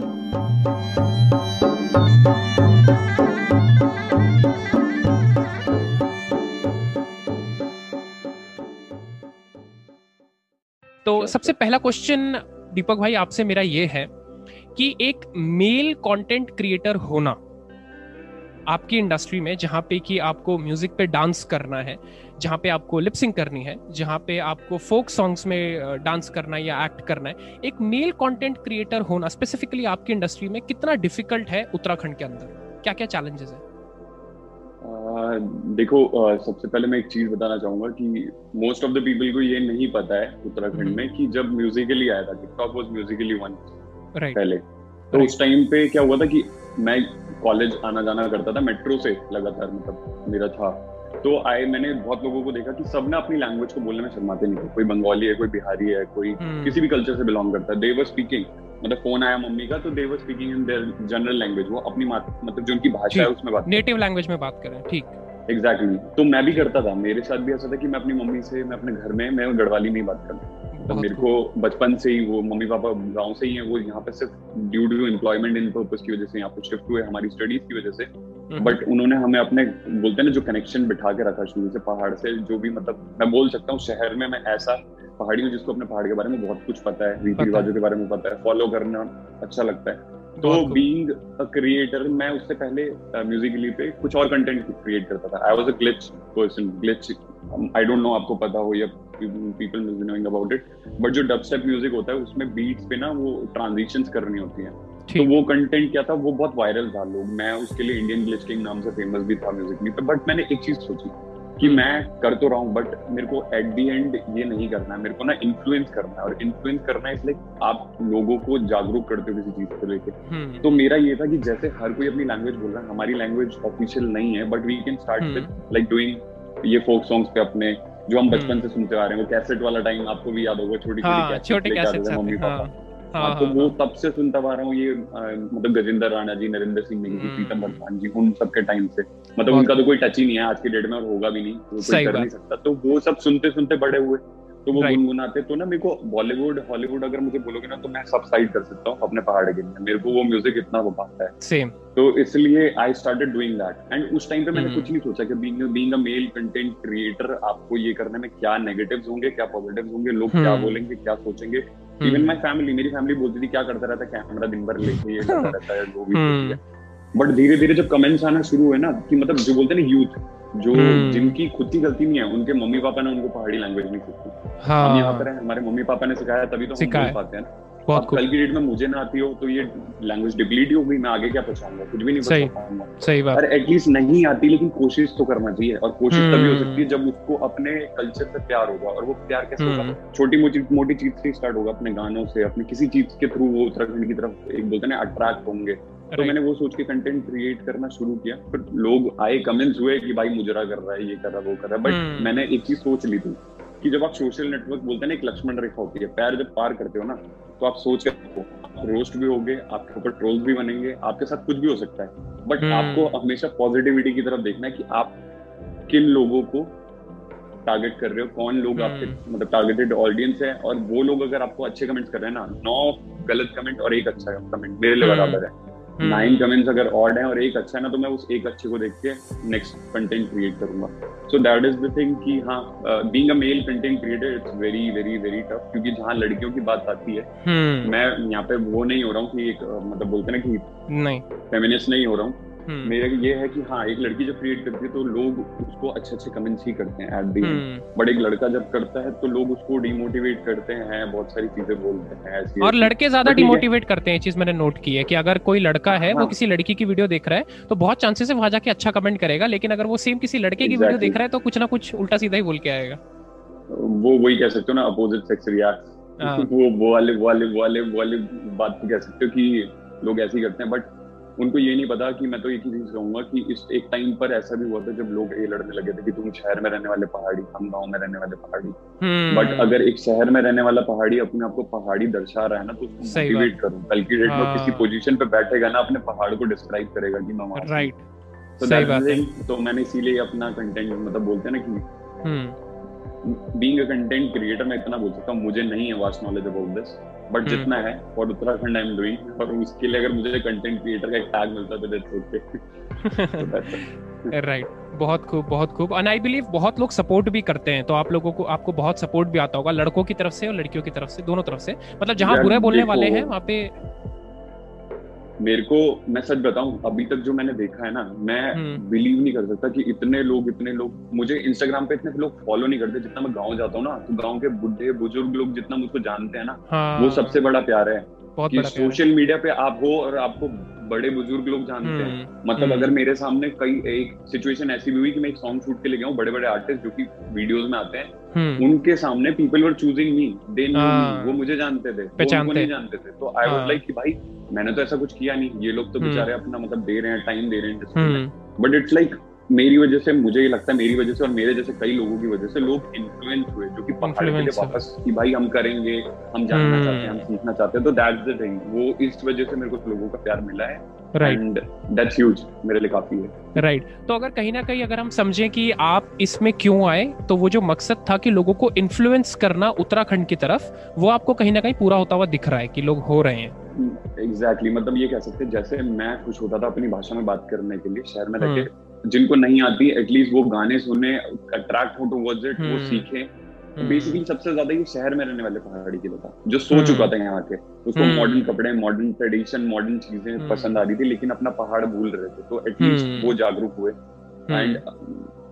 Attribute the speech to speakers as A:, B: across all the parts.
A: तो सबसे पहला क्वेश्चन दीपक भाई आपसे मेरा ये है कि एक मेल कंटेंट क्रिएटर होना आपकी इंडस्ट्री में जहाँ पे कि आपको म्यूज़िक पे डांस करना है जहाँ पे आपको लिपसिंग करनी है जहाँ पे आपको फोक सॉन्ग्स में डांस करना है या एक्ट करना है एक मेल कंटेंट क्रिएटर होना स्पेसिफिकली आपकी इंडस्ट्री में कितना डिफ़िकल्ट है उत्तराखंड के अंदर? क्या क्या चैलेंजेस है
B: देखो सबसे पहले मैं एक चीज़ बताना चाहूँगा कि मोस्ट ऑफ़ द पीपल को ये नहीं पता है उत्तराखंड हम्म। में कि जब म्यूजिकली आया था टिकटॉक वाज म्यूजिकली वन पहले। तो उस टाइम पे क्या हुआ था कि मैं कॉलेज आना जाना करता था मेट्रो से लगातार मतलब मेरा था। तो आए मैंने बहुत लोगों को देखा कि सब ना अपनी लैंग्वेज को बोलने में शर्माते नहीं थे। कोई बंगाली है कोई बिहारी है कोई hmm. किसी भी कल्चर से बिलोंग करता है। देवर स्पीकिंग मतलब फ़ोन आया मम्मी का तो they were speaking in their general language वो अपनी मतलब जो उनकी भाषा है उसमें बात
A: नेटिव लैंग्वेज में बात करें ठीक।
B: Exactly exactly. तो मैं भी करता था। मेरे साथ भी ऐसा था कि मैं अपनी मम्मी से मैं अपने घर में मैं गढ़वाली में ही बात करता तो मेरे को बचपन से ही वो मम्मी पापा गाँव से ही हैं वो यहाँ पे सिर्फ़ due to employment in purpose की वजह से यहाँ पे शिफ्ट हुए हमारी स्टडीज़ की वजह से। But hmm. उन्होंने हमें अपने बोलते हैं ना जो कनेक्शन बिठा के रखा शुरू से पहाड़ से जो भी मतलब मैं बोल सकता हूँ शहर में मैं ऐसा पहाड़ी हूँ जिसको अपने पहाड़ के बारे में बहुत कुछ पता है रीति रिवाजों के बारे में पता है फॉलो करना अच्छा लगता है। तो बीइंग अ क्रिएटर मैं उससे पहले म्यूजिकली uh, पे कुछ और कंटेंट क्रिएट करता था। I was a glitch person glitch I don't know आपको पता हो या people knowing about it but जो डब स्टेप म्यूज़िक होता है उसमें बीट्स पे ना वो ट्रांजिशंस करनी होती हैं। तो वो कंटेंट क्या था? वो बहुत वायरल था लोग। मैं उसके लिए इंडियन ग्लिच किंग नाम से फ़ेमस भी था म्यूज़िक पे बट मैंने एक चीज़ सोची कि मैं कर तो रहा हूँ बट मेरे को एट दी एंड ये नहीं करना है। मेरे को ना इन्फ्लुएंस करना है। और इन्फ्लुएंस करना है इसलिए आप लोगों को जागरूक करते हो किसी चीज़ को लेके। हम्म। तो मेरा ये था कि जैसे हर कोई अपनी लैंग्वेज बोल रहा है हमारी लैंग्वेज ऑफिशियल नहीं है but we can start with like doing ये फोक सॉन्ग्स पे अपने जो हम बचपन हम्म। से सुनते आ रहे हैं वो कैसेट वाला टाइम आपको भी याद होगा छोटी
A: हाँ, छोटी कैसेट मम्मी पापा हाँ,
B: हाँ, हाँ, तो वो तब से सुनता आ रहा हूँ ये मतलब गजेंद्र राणा जी नरेंद्र सिंह नेगी जी प्रीतम हम्म। वर्धमान जी उन सबके टाइम से। मतलब उनका तो कोई टच ही नहीं है आज के डेट में और होगा भी नहीं वो कोई कर नहीं सकता। तो वो सब सुनते सुनते बड़े हुए। तो वो गुनगुनाते तो ना मेरे को बॉलीवुड हॉलीवुड अगर मुझे बोलोगे ना तो मैं सब साइड कर सकता हूँ अपने पहाड़ के लिए। मेरे को वो म्यूज़िक इतना वो पाता है।
A: सेम
B: तो इसलिए I started doing that and उस टाइम पे मैंने हम्म। कुछ नहीं सोचा कि being being a male content creator आपको ये करने में क्या नेगेटिव्स होंगे क्या पॉजिटिव्स होंगे लोग क्या हम्म। बोलेंगे क्या सोचेंगे? इवन माई फैमिली मेरी फैमिली बोलती थी क्या करता रहता कैमरा दिन भर लेके ये करता रहता है जो भी बट धीरे धीरे जब कमेंट्स आना शुरू हुए ना कि मतलब जो बोलते हैं ना यूथ जो हम्म। जिनकी खुद की गलती नहीं है उनके मम्मी पापा ने उनको पहाड़ी लैंग्वेज नहीं सीखी हाँ। हम यहाँ पर हैं हमारे मम्मी पापा ने सिखाया तभी तो हम बोल पाते हैं ना। बहुत कल की डेट में मुझे ना आती हो तो ये लैंग्वेज डिप्लीट ही हो गई मैं आगे क्या पहुंचाऊँगा कुछ भी नहीं पाऊँगा
A: सही बात।
B: अरे एटलीस्ट नहीं आती लेकिन कोशिश तो करना चाहिए और कोशिश तभी हो हम्म। सकती है जब उसको अपने कल्चर से प्यार होगा और वो प्यार कैसे होगा? हम्म। छोटी मोटी मोटी चीज़ से स्टार्ट होगा अपने गानों से अपने किसी चीज़ के थ्रू वो उत्तराखंड की तरफ़ एक बोलते ना अट्रैक्ट होंगे। तो मैंने वो सोच के कंटेंट क्रिएट करना शुरू किया फिर लोग आए कमेंट्स हुए कि भाई मुजरा कर रहा है ये कर रहा है वो कर रहा है बट हम्म। मैंने एक चीज़ सोच ली थी कि जब आप सोशल नेटवर्क बोलते हैं ना एक लक्ष्मण रेखा होती है पैर जब पार करते हो ना तो आप सोच के रोस्ट भी होगे आपके ऊपर ट्रोल्स भी बनेंगे आपके साथ कुछ भी हो सकता है बट हम्म। आपको हमेशा पॉजिटिविटी की तरफ़ देखना है कि आप किन लोगों को टारगेट कर रहे हो कौन लोग आपके हम्म। मतलब टारगेटेड ऑडियंस है और वो लोग अगर आपको अच्छे कमेंट्स कर रहे हैं ना नौ गलत कमेंट और एक अच्छा कमेंट मेरे लिए बराबर है नाइन हम्म। कमेंट्स अगर ऑड है और एक अच्छा है ना तो मैं उस एक अच्छे को देख के नेक्स्ट कंटेंट क्रिएट करूँगा so that is the thing कि हाँ being a male content creator it's very very very tough क्योंकि जहाँ लड़कियों की बात आती है hmm. मैं यहाँ पे वो नहीं हो रहा हूँ कि एक मतलब बोलते ना कि
A: नहीं
B: फेमिनिस्ट नहीं हो रहा हूँ। मेरा ये है कि हाँ एक लड़की जब क्रिएट करती है तो लोग उसको अच्छे अच्छे कमेंट्स ही करते हैं एट दी बट एक लड़का जब करता है तो लोग उसको डिमोटिवेट करते हैं बहुत सारी चीज़ें बोलते हैं ऐसी
A: और लड़के ज़्यादा डिमोटिवेट करते हैं चीज़ मैंने नोट की है कि अगर कोई लड़का है हाँ. वो किसी लड़की की वीडियो देख रहा है तो बहुत चांसेस है वहाँ जाके अच्छा कमेंट करेगा लेकिन अगर वो सेम किसी लड़के की वीडियो देख रहा है तो कुछ ना कुछ उल्टा सीधा ही बोल के आएगा।
B: वो वही कह सकते हो ना अपोजिट सेक्स रिएक्ट वो वो वाले वो वाले वो वाले वो वाले बात कह सकते हो कि लोग ऐसे ही करते हैं बट उनको ये नहीं पता कि मैं तो एक ही चीज़ कहूँगा कि इस एक टाइम पर ऐसा भी हुआ था जब लोग ये लड़ने लगे थे कि तुम शहर में रहने वाले पहाड़ी हम गाँव में रहने वाले पहाड़ी। But hmm. अगर एक शहर में रहने वाला पहाड़ी अपने आप को पहाड़ी दर्शा रहा है ना तो उसको मोटिवेट करूँ कल की डेट में किसी पोजिशन हाँ। पे बैठेगा ना अपने पहाड़ को डिस्क्राइब करेगा कि मैं
A: राइट
B: तो तो मैंने इसीलिए अपना कंटेंट मतलब बोलते हैं ना कि बीइंग अ कंटेंट क्रिएटर मैं इतना बोल सकता हूँ मुझे नहीं है vast knowledge about this but जितना है और उत्तराखंड आई एम डूइंग और उसके लिए अगर मुझे कंटेंट क्रिएटर का एक टैग मिलता तो दैट्स
A: ओके राइट बहुत खूब बहुत खूब। एंड आई बिलीव बहुत लोग सपोर्ट भी करते हैं तो आप लोगों को आपको बहुत सपोर्ट भी आता होगा लड़कों की तरफ़ से और लड़कियों की तरफ़ से दोनों तरफ़ से। मतलब जहाँ बुरे बोलने वाले हैं वहाँ पे
B: मेरे को मैं सच बताऊँ अभी तक जो मैंने देखा है ना मैं बिलीव हम्म। नहीं कर सकता कि इतने लोग इतने लोग मुझे इंस्टाग्राम पे इतने लोग फॉलो नहीं करते जितना मैं गाँव जाता हूँ ना तो गाँव के बुढ़े बुज़ुर्ग लोग जितना मुझको जानते हैं ना हाँ। वो सबसे बड़ा प्यार है कि सोशल मीडिया पे आप हो और आपको बड़े बुज़ुर्ग लोग जानते हैं हम्म, मतलब हम्म। अगर मेरे सामने कई एक सिचुएशन ऐसी भी हुई कि मैं एक सॉन्ग शूट के लिए गया हूँ बड़े बड़े आर्टिस्ट जो कि वीडियोस में आते हैं। उनके सामने पीपल वर चूजिंग मी दे वो मुझे जानते थे वो नहीं जानते थे तो आई वाज लाइक कि भाई मैंने तो ऐसा कुछ किया नहीं। ये लोग तो बेचारे अपना मतलब दे रहे हैं टाइम दे रहे हैं। बट इट्स लाइक मेरी वजह से मुझे ये लगता है मेरी वजह से और मेरे जैसे कई लोगों की वजह से लोग इन्फ्लुएंस हुए जो कि पहाड़ के वापस कि भाई हम करेंगे हम जानना चाहते हैं हम हम्म। सीखना चाहते हैं तो दैट्स द थिंग वो इस वजह से मेरे को लोगों का प्यार मिला है। राइट दैट्स ह्यूज मेरे लिए काफ़ी है।
A: Right right. तो अगर कहीं ना कहीं अगर हम समझें कि आप इसमें क्यों आए तो वो जो मकसद था कि लोगों को इन्फ्लुएंस करना उत्तराखंड की तरफ़ वो आपको कहीं ना कहीं पूरा होता हुआ दिख रहा है कि लोग हो रहे हैं।
B: एग्जैक्टली exactly, मतलब ये कह सकते हैं जैसे मैं खुश होता था अपनी भाषा में बात करने के लिए शहर में रहकर जिनको नहीं आती एटलीस्ट वो गाने सुने अट्रैक्ट हो टू वर्ड्स इट वो हम्म। सीखे। Basically hmm. सबसे ज़्यादा ये शहर में रहने वाले पहाड़ी के लोग जो सो चुका हम्म। था यहाँ के उसको मॉडर्न कपड़े मॉडर्न ट्रेडिशन मॉडर्न चीज़ें पसंद आ रही थी लेकिन अपना पहाड़ भूल रहे थे। तो एटलीस्ट वो जागरूक हुए। एंड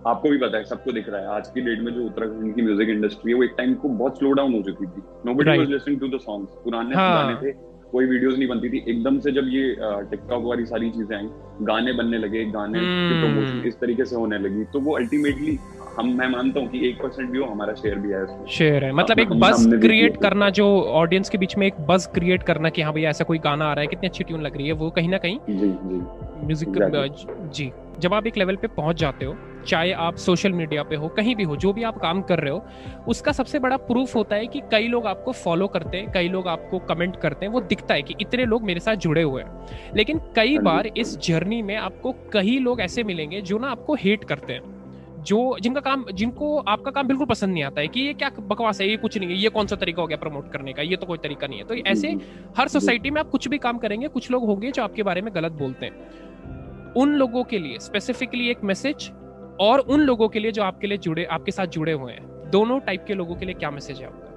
B: आपको भी पता है सबको दिख रहा है आज की डेट में जो उत्तराखंड की म्यूज़िक इंडस्ट्री है वो एक टाइम को बहुत स्लो डाउन हो चुकी थी। Nobody was listening to the songs पुराने हाँ। गाने थे। कोई वीडियोस नहीं बनती थी। एकदम से जब ये टिकटॉक वाली सारी चीज़ें आई गाने बनने लगे गाने की प्रमोशन hmm. इस तरीके से होने लगी तो वो अल्टीमेटली हम मैं मानता हूँ कि एक परसेंट भी हो हमारा शेयर भी है
A: शेयर है। मतलब एक बस क्रिएट करना जो ऑडियंस के बीच में एक बस क्रिएट करना कि हाँ भैया ऐसा कोई गाना आ रहा है कितनी अच्छी ट्यून लग रही है वो कहीं ना कहीं जी जी। म्यूज़िक जी। जब आप एक लेवल पे पहुँच जाते हो चाहे आप सोशल मीडिया पे हो कहीं भी हो जो भी आप काम कर रहे हो उसका सबसे बड़ा प्रूफ होता है कि कई लोग आपको फॉलो करते हैं कई लोग आपको कमेंट करते हैं वो दिखता है कि इतने लोग मेरे साथ जुड़े हुए हैं। लेकिन कई हाँ बार इस जर्नी में आपको कई लोग ऐसे मिलेंगे जो ना आपको हेट करते हैं जो जिनका काम जिनको आपका काम बिल्कुल पसंद नहीं आता है कि ये क्या बकवास है ये कुछ नहीं है ये कौन सा तरीका हो गया प्रमोट करने का ये तो कोई तरीका नहीं है। तो ऐसे हर सोसाइटी में आप कुछ भी काम करेंगे कुछ लोग होंगे जो आपके बारे में गलत बोलते हैं। उन लोगों के लिए स्पेसिफिकली एक मैसेज और उन लोगों के लिए जो आपके लिए जुड़े आपके साथ जुड़े हुए हैं दोनों टाइप के लोगों के लिए क्या मैसेज है आपका?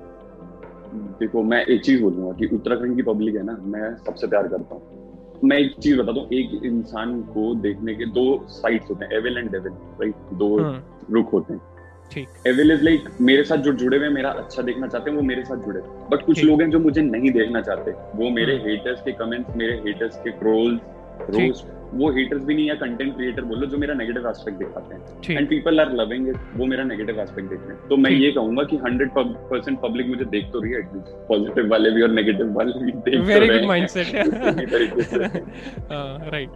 B: देखो मैं एक चीज़ बोलूँगा कि उत्तराखंड की पब्लिक है ना मैं सबसे प्यार करता हूँ। मैं एक चीज़ बता दूँ एक इंसान को देखने के दो साइड्स होते हैं एविल एंड डेविल राइट दो हाँ। रुख होते हैं। एविल इज़ लाइक मेरे साथ जो जुड़े हुए मेरा अच्छा देखना चाहते हैं वो मेरे साथ जुड़े। बट कुछ लोग हैं जो मुझे नहीं देखना चाहते वो मेरे हेटर्स हाँ। के कमेंट्स मेरे हेटर्स के ट्रोल्स रोस्ट वो हेटर्स भी नहीं है कंटेंट क्रिएटर बोलो जो मेरा नेगेटिव एस्पेक्ट दिखाते हैं। And people are loving it वो मेरा नेगेटिव एस्पेक्ट देख रहे हैं। तो मैं ये कहूँगा कि 100 परसेंट पब्लिक मुझे देख तो रही है एटलीस्ट पॉजिटिव वाले भी और नेगेटिव वाले भी देख वेरी गुड माइंडसेट
A: राइट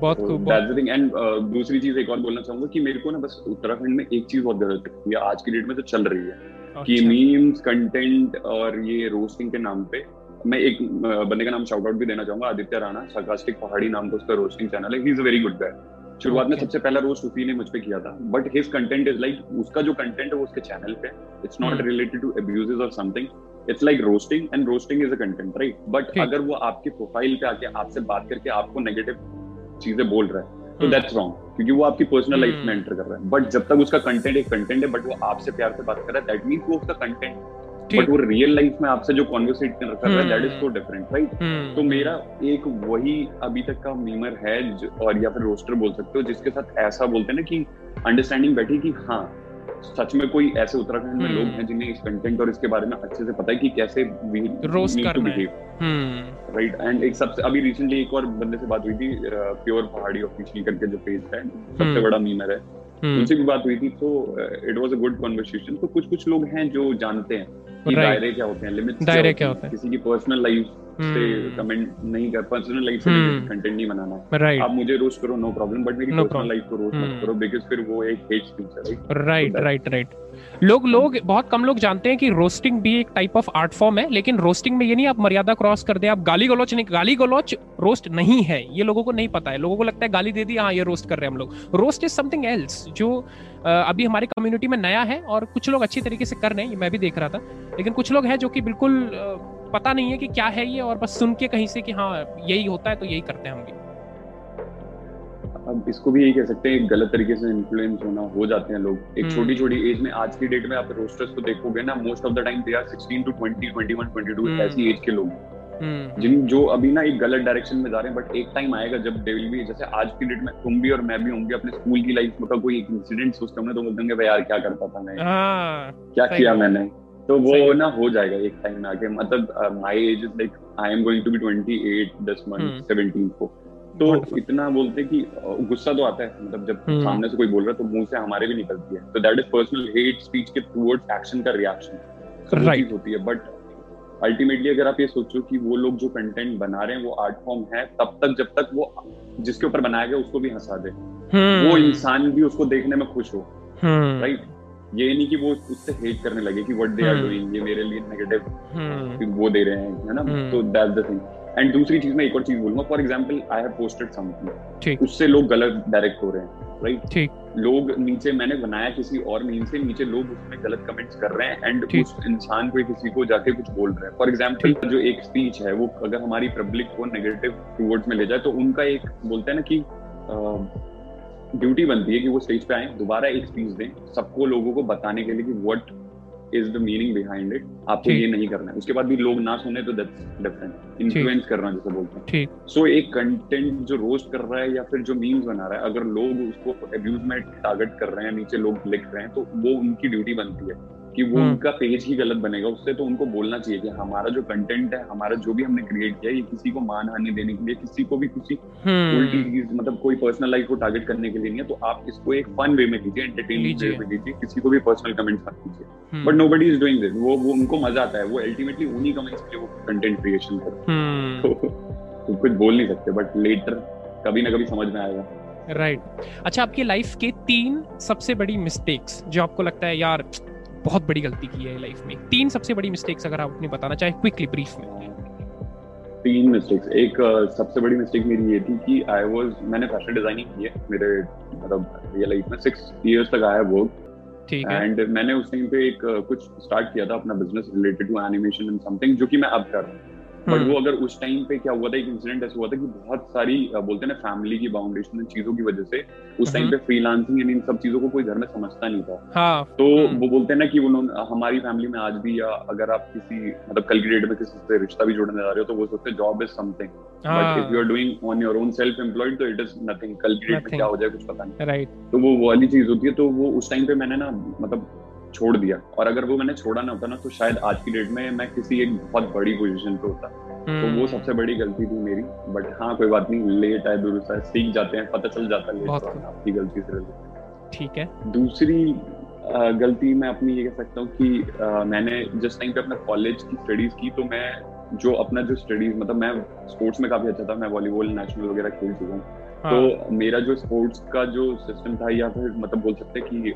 A: बहुत खूब
B: दैट्स एंड दूसरी चीज़ एक और बोलना चाहूँगा कि मेरे को ना बस उत्तराखंड में एक चीज़ बहुत गलत लगती है आज की डेट में तो चल रही है। कि मीम्स अच्छा। कंटेंट और ये रोस्टिंग के नाम पे मैं एक बंदे का नाम शाउट आउट भी देना चाहूँगा आदित्य राणा सरकास्टिक पहाड़ी नाम का उसका रोस्टिंग चैनल है। He is a very good guy शुरुआत में सबसे पहला रोस्ट उसी ने मुझ पे किया था। But his content is like उसका जो कंटेंट है वो उसके चैनल पे it's not related to abuses और something it's like roasting and roasting is a content right but अगर वो आपके प्रोफ़ाइल पे आके आपसे बात करके आपको नेगेटिव चीज़ें बोल रहा है तो दैट्स hmm. रॉन्ग क्योंकि वो आपकी पर्सनल लाइफ hmm. में एंटर कर रहा है। बट जब तक उसका कंटेंट एक कंटेंट है बट वो आपसे प्यार से बात कर रहा है दैट मीन्स वो उसका कंटेंट बट वो रियल लाइफ में आपसे जो कॉन्वर्सेट कर रहा है that is so different right तो मेरा एक वही अभी तक का मीमर है और या फिर रोस्टर बोल सकते हो जिसके साथ ऐसा बोलते हैं ना कि अंडरस्टैंडिंग बैठी कि हाँ सच में कोई ऐसे उत्तराखंड में लोग hmm. हैं जिन्हें इस कंटेंट और इसके बारे में अच्छे से पता है कि कैसे रोस्ट करना है। राइट एंड एक सबसे अभी रिसेंटली एक और बंदे से बात हुई थी प्योर पहाड़ी ऑफिशियल करके जो पेज है सबसे hmm. बड़ा मीमर है. उनसे भी बात हुई थी तो it was a good conversation तो कुछ कुछ लोग हैं जो जानते हैं। कि दायरे क्या होते हैं? लिमिट्स
A: दायरे क्या होते हैं?
B: किसी की पर्सनल लाइफ से कमेंट
A: हम्म।
B: नहीं कर पर्सनल लाइफ से। कंटेंट नहीं बनाना। है आप मुझे रोस्ट करो नो प्रॉब्लम बट मेरी पर्सनल लाइफ को रोस्ट मत
A: हम्म।
B: करो बिकॉज़ फिर वो एक हेट स्पीच है राइट
A: राइट राइट राइट लोग लोग बहुत कम लोग जानते हैं कि रोस्टिंग भी एक टाइप ऑफ़ आर्ट फॉर्म है लेकिन रोस्टिंग में ये नहीं आप मर्यादा क्रॉस कर दे आप गाली गलौच नहीं गाली गलौच रोस्ट नहीं है ये लोगों को नहीं पता है। लोगों को लगता है गाली दे दी हाँ ये रोस्ट कर रहे हैं हम लोग। रोस्ट इज़ समथिंग एल्स जो अभी हमारे कम्युनिटी में नया है और कुछ लोग अच्छी तरीके से कर रहे हैं ये मैं भी देख रहा था। लेकिन कुछ लोग हैं जो कि बिल्कुल पता नहीं है कि क्या है ये और बस सुन के कहीं से कि हाँ यही होता है तो यही करते हैं हम भी।
B: अब इसको भी यही कह सकते हैं गलत तरीके से इन्फ्लुएंस होना हो जाते हैं लोग। एक
A: हम्म।
B: छोटी छोटी एज में आज की डेट में आप रोस्टर्स को देखोगे ना most of the time they are 16 two 20 21 22
A: हम्म।
B: ऐसी एज के लोग।
A: हम्म,
B: जिन जो अभी ना एक गलत डायरेक्शन में जा रहे हैं बट एक टाइम आएगा जब दे विल भी जैसे आज की डेट में तुम भी और मैं भी होंगे अपने स्कूल की लाइफ में का कोई एक इंसिडेंट सोचते होंगे तो बोलते होंगे भाई यार क्या करता था मैं?
A: हाँ
B: क्या किया मैंने? तो वो ना हो जाएगा एक टाइम में आके। मतलब my age is like I am going to be 28 this
A: hmm.
B: Month 17 को। तो इतना बोलते कि गुस्सा तो आता है। मतलब जब
A: हम्म।
B: सामने से कोई बोल रहा है तो मुँह से हमारे भी निकलती है। तो that is personal hate speech के टुवर्ड्स एक्शन का रिएक्शन. चीज़ होती है। बट अल्टीमेटली अगर आप ये सोचो कि वो लोग जो कंटेंट बना रहे हैं वो आर्ट फॉर्म है तब तक जब तक वो जिसके ऊपर बनाया गया उसको भी हंसा दे।
A: हम्म,
B: वो इंसान भी उसको देखने में खुश हो।
A: हम्म,
B: राइट ये नहीं कि वो उससे हेट करने लगे कि व्हाट दे आर। डूइंग ये मेरे लिए नेगेटिव
A: हम्म,
B: वो दे रहे हैं है ना?
A: हम्म।
B: तो दैट्स द थिंग एंड दूसरी चीज़ मैं एक और चीज़ बोलूँगा for example I have posted something उससे लोग गलत डायरेक्ट हो रहे हैं राइट
A: ठीक।
B: लोग नीचे मैंने बनाया किसी और मीन से नीचे लोग उसमें गलत कमेंट्स कर रहे हैं एंड उस इंसान को किसी को जाके कुछ बोल रहे हैं. फॉर एग्ज़ाम्पल जो एक स्पीच है वो अगर हमारी पब्लिक को नेगेटिव टूवर्ड्स में ले जाए तो उनका एक बोलते हैं ना कि ड्यूटी बनती है कि वो स्टेज पे आए दोबारा एक स्पीच दें सबको लोगों को बताने के लिए कि what is the meaning behind it आपको ये नहीं करना है। उसके बाद भी लोग ना सुने तो दैट्स डिफरेंट इन्फ्लुएंस करना जैसे बोलते हैं। सो so, एक कंटेंट जो रोस्ट कर रहा है या फिर जो मीम्स बना रहा है अगर लोग उसको अब्यूज में टारगेट कर रहे हैं नीचे लोग लिख रहे हैं तो वो उनकी ड्यूटी बनती है। कि वो
A: हम्म।
B: उनका पेज ही गलत बनेगा उससे तो उनको बोलना चाहिए कि हमारा जो कंटेंट है हमारा जो भी हमने क्रिएट किया ये किसी को मान हानि देने के लिए किसी को भी किसी उल्टी
A: हम्म
B: चीज़ मतलब कोई पर्सनल लाइफ को टारगेट करने के लिए नहीं है तो आप इसको एक फन वे में कीजिए एंटरटेनिंग वे। में कीजिए किसी को भी पर्सनल कमेंट्स मत कीजिए
A: हम्म,
B: but nobody is doing this वो वो उनको मज़ा आता है वो अल्टीमेटली उन्हीं कमेंट्स के लिए वो कंटेंट क्रिएशन करते
A: हम्म,
B: हैं तो तो कुछ बोल नहीं सकते बट लेटर कभी ना कभी समझ में आएगा
A: राइट right. अच्छा आपकी लाइफ के तीन सबसे बड़ी मिस्टेक्स जो आपको लगता है यार बहुत बड़ी गलती की है लाइफ में। तीन सबसे बड़ी मिस्टेक्स अगर आप अपने बताना चाहे क्विकली ब्रीफ में
B: तीन मिस्टेक्स एक uh, सबसे बड़ी मिस्टेक मेरी ये थी कि आई वाज मैंने फ़ैशन डिज़ाइनिंग की है मेरे मतलब रियल लाइफ में। सिक्स इयर्स तक आया वर्क
A: ठीक है।
B: एंड मैंने उस टाइम पे एक uh, कुछ स्टार्ट किया था अपना business related to animation and something जो कि मैं अब कर रहा हूँ। बट
A: हम्म,
B: वो अगर उस टाइम पे क्या हुआ था एक इंसिडेंट ऐसा हुआ था कि बहुत सारी बोलते हैं ना फैमिली की बाउंडेशन चीज़ों की वजह से उस टाइम
A: हम्म।
B: पे फ्रीलांसिंग इन सब चीज़ों को कोई घर में समझता नहीं था।
A: हाँ।
B: तो
A: हम्म।
B: वो बोलते हैं ना कि उन्होंने हमारी फैमिली में आज भी या अगर आप किसी मतलब कल की डेट में किसी से रिश्ता भी जोड़ने जा रहे हो तो वो सोचते हैं job is something but if you are doing on your own self employed तो इट इज़ नथिंग कल की डेट में क्या हो जाए कुछ पता नहीं।
A: राइट
B: तो वो वाली चीज़ होती है तो वो उस टाइम पे मैंने ना मतलब छोड़ दिया। और अगर वो मैंने छोड़ा ना होता ना तो शायद आज की डेट में मैं किसी एक बहुत बड़ी पोजीशन पे होता। तो
A: हम्म।
B: वो सबसे बड़ी गलती थी मेरी। बट हाँ कोई बात नहीं लेट आए दुरुस्त आए सीख जाते हैं पता चल जाता है तो। आपकी गलती से
A: ठीक है।
B: दूसरी गलती मैं अपनी ये कह सकता हूँ कि मैंने जिस टाइम पे अपने कॉलेज की स्टडीज़ की तो मैं जो अपना जो स्टडीज़ मतलब मैं स्पोर्ट्स में काफ़ी अच्छा था मैं वॉलीबॉल नेशनल वगैरह खेल चुका हूँ।
A: हाँ,
B: तो मेरा जो स्पोर्ट्स का जो सिस्टम था या फिर मतलब बोल सकते हैं कि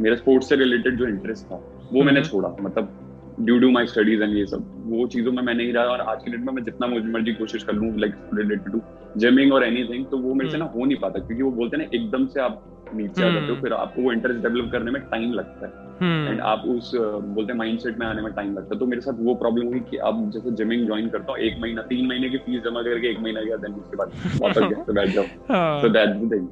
B: मेरा स्पोर्ट्स से रिलेटेड जो इंटरेस्ट था वो मैंने
A: हम्म।
B: छोड़ा मतलब due to my studies and ये सब वो चीज़ों में मैं नहीं रहा और आज की डेट में मैं जितना मुझे मर्ज़ी कोशिश कर लूँ लाइक रिलेटेड टू जिमिंग और एनीथिंग तो वो मेरे से ना हो नहीं पाता क्योंकि वो बोलते हैं ना एकदम से आप नीचे आ जाते हो
A: हम्म।
B: फिर आपको वो इंटरेस्ट डेवलप करने में टाइम लगता है।
A: हम्म,
B: एंड आप उस बोलते हैं माइंडसेट में आने में टाइम लगता है। तो मेरे साथ वो प्रॉब्लम हुई कि अब जैसे जिमिंग ज्वाइन करता हूँ एक महीना तीन महीने की फ़ीस जमा करके एक महीना गया देन उसके बाद वापस बैठ जाओ। सो दैट्स थिंग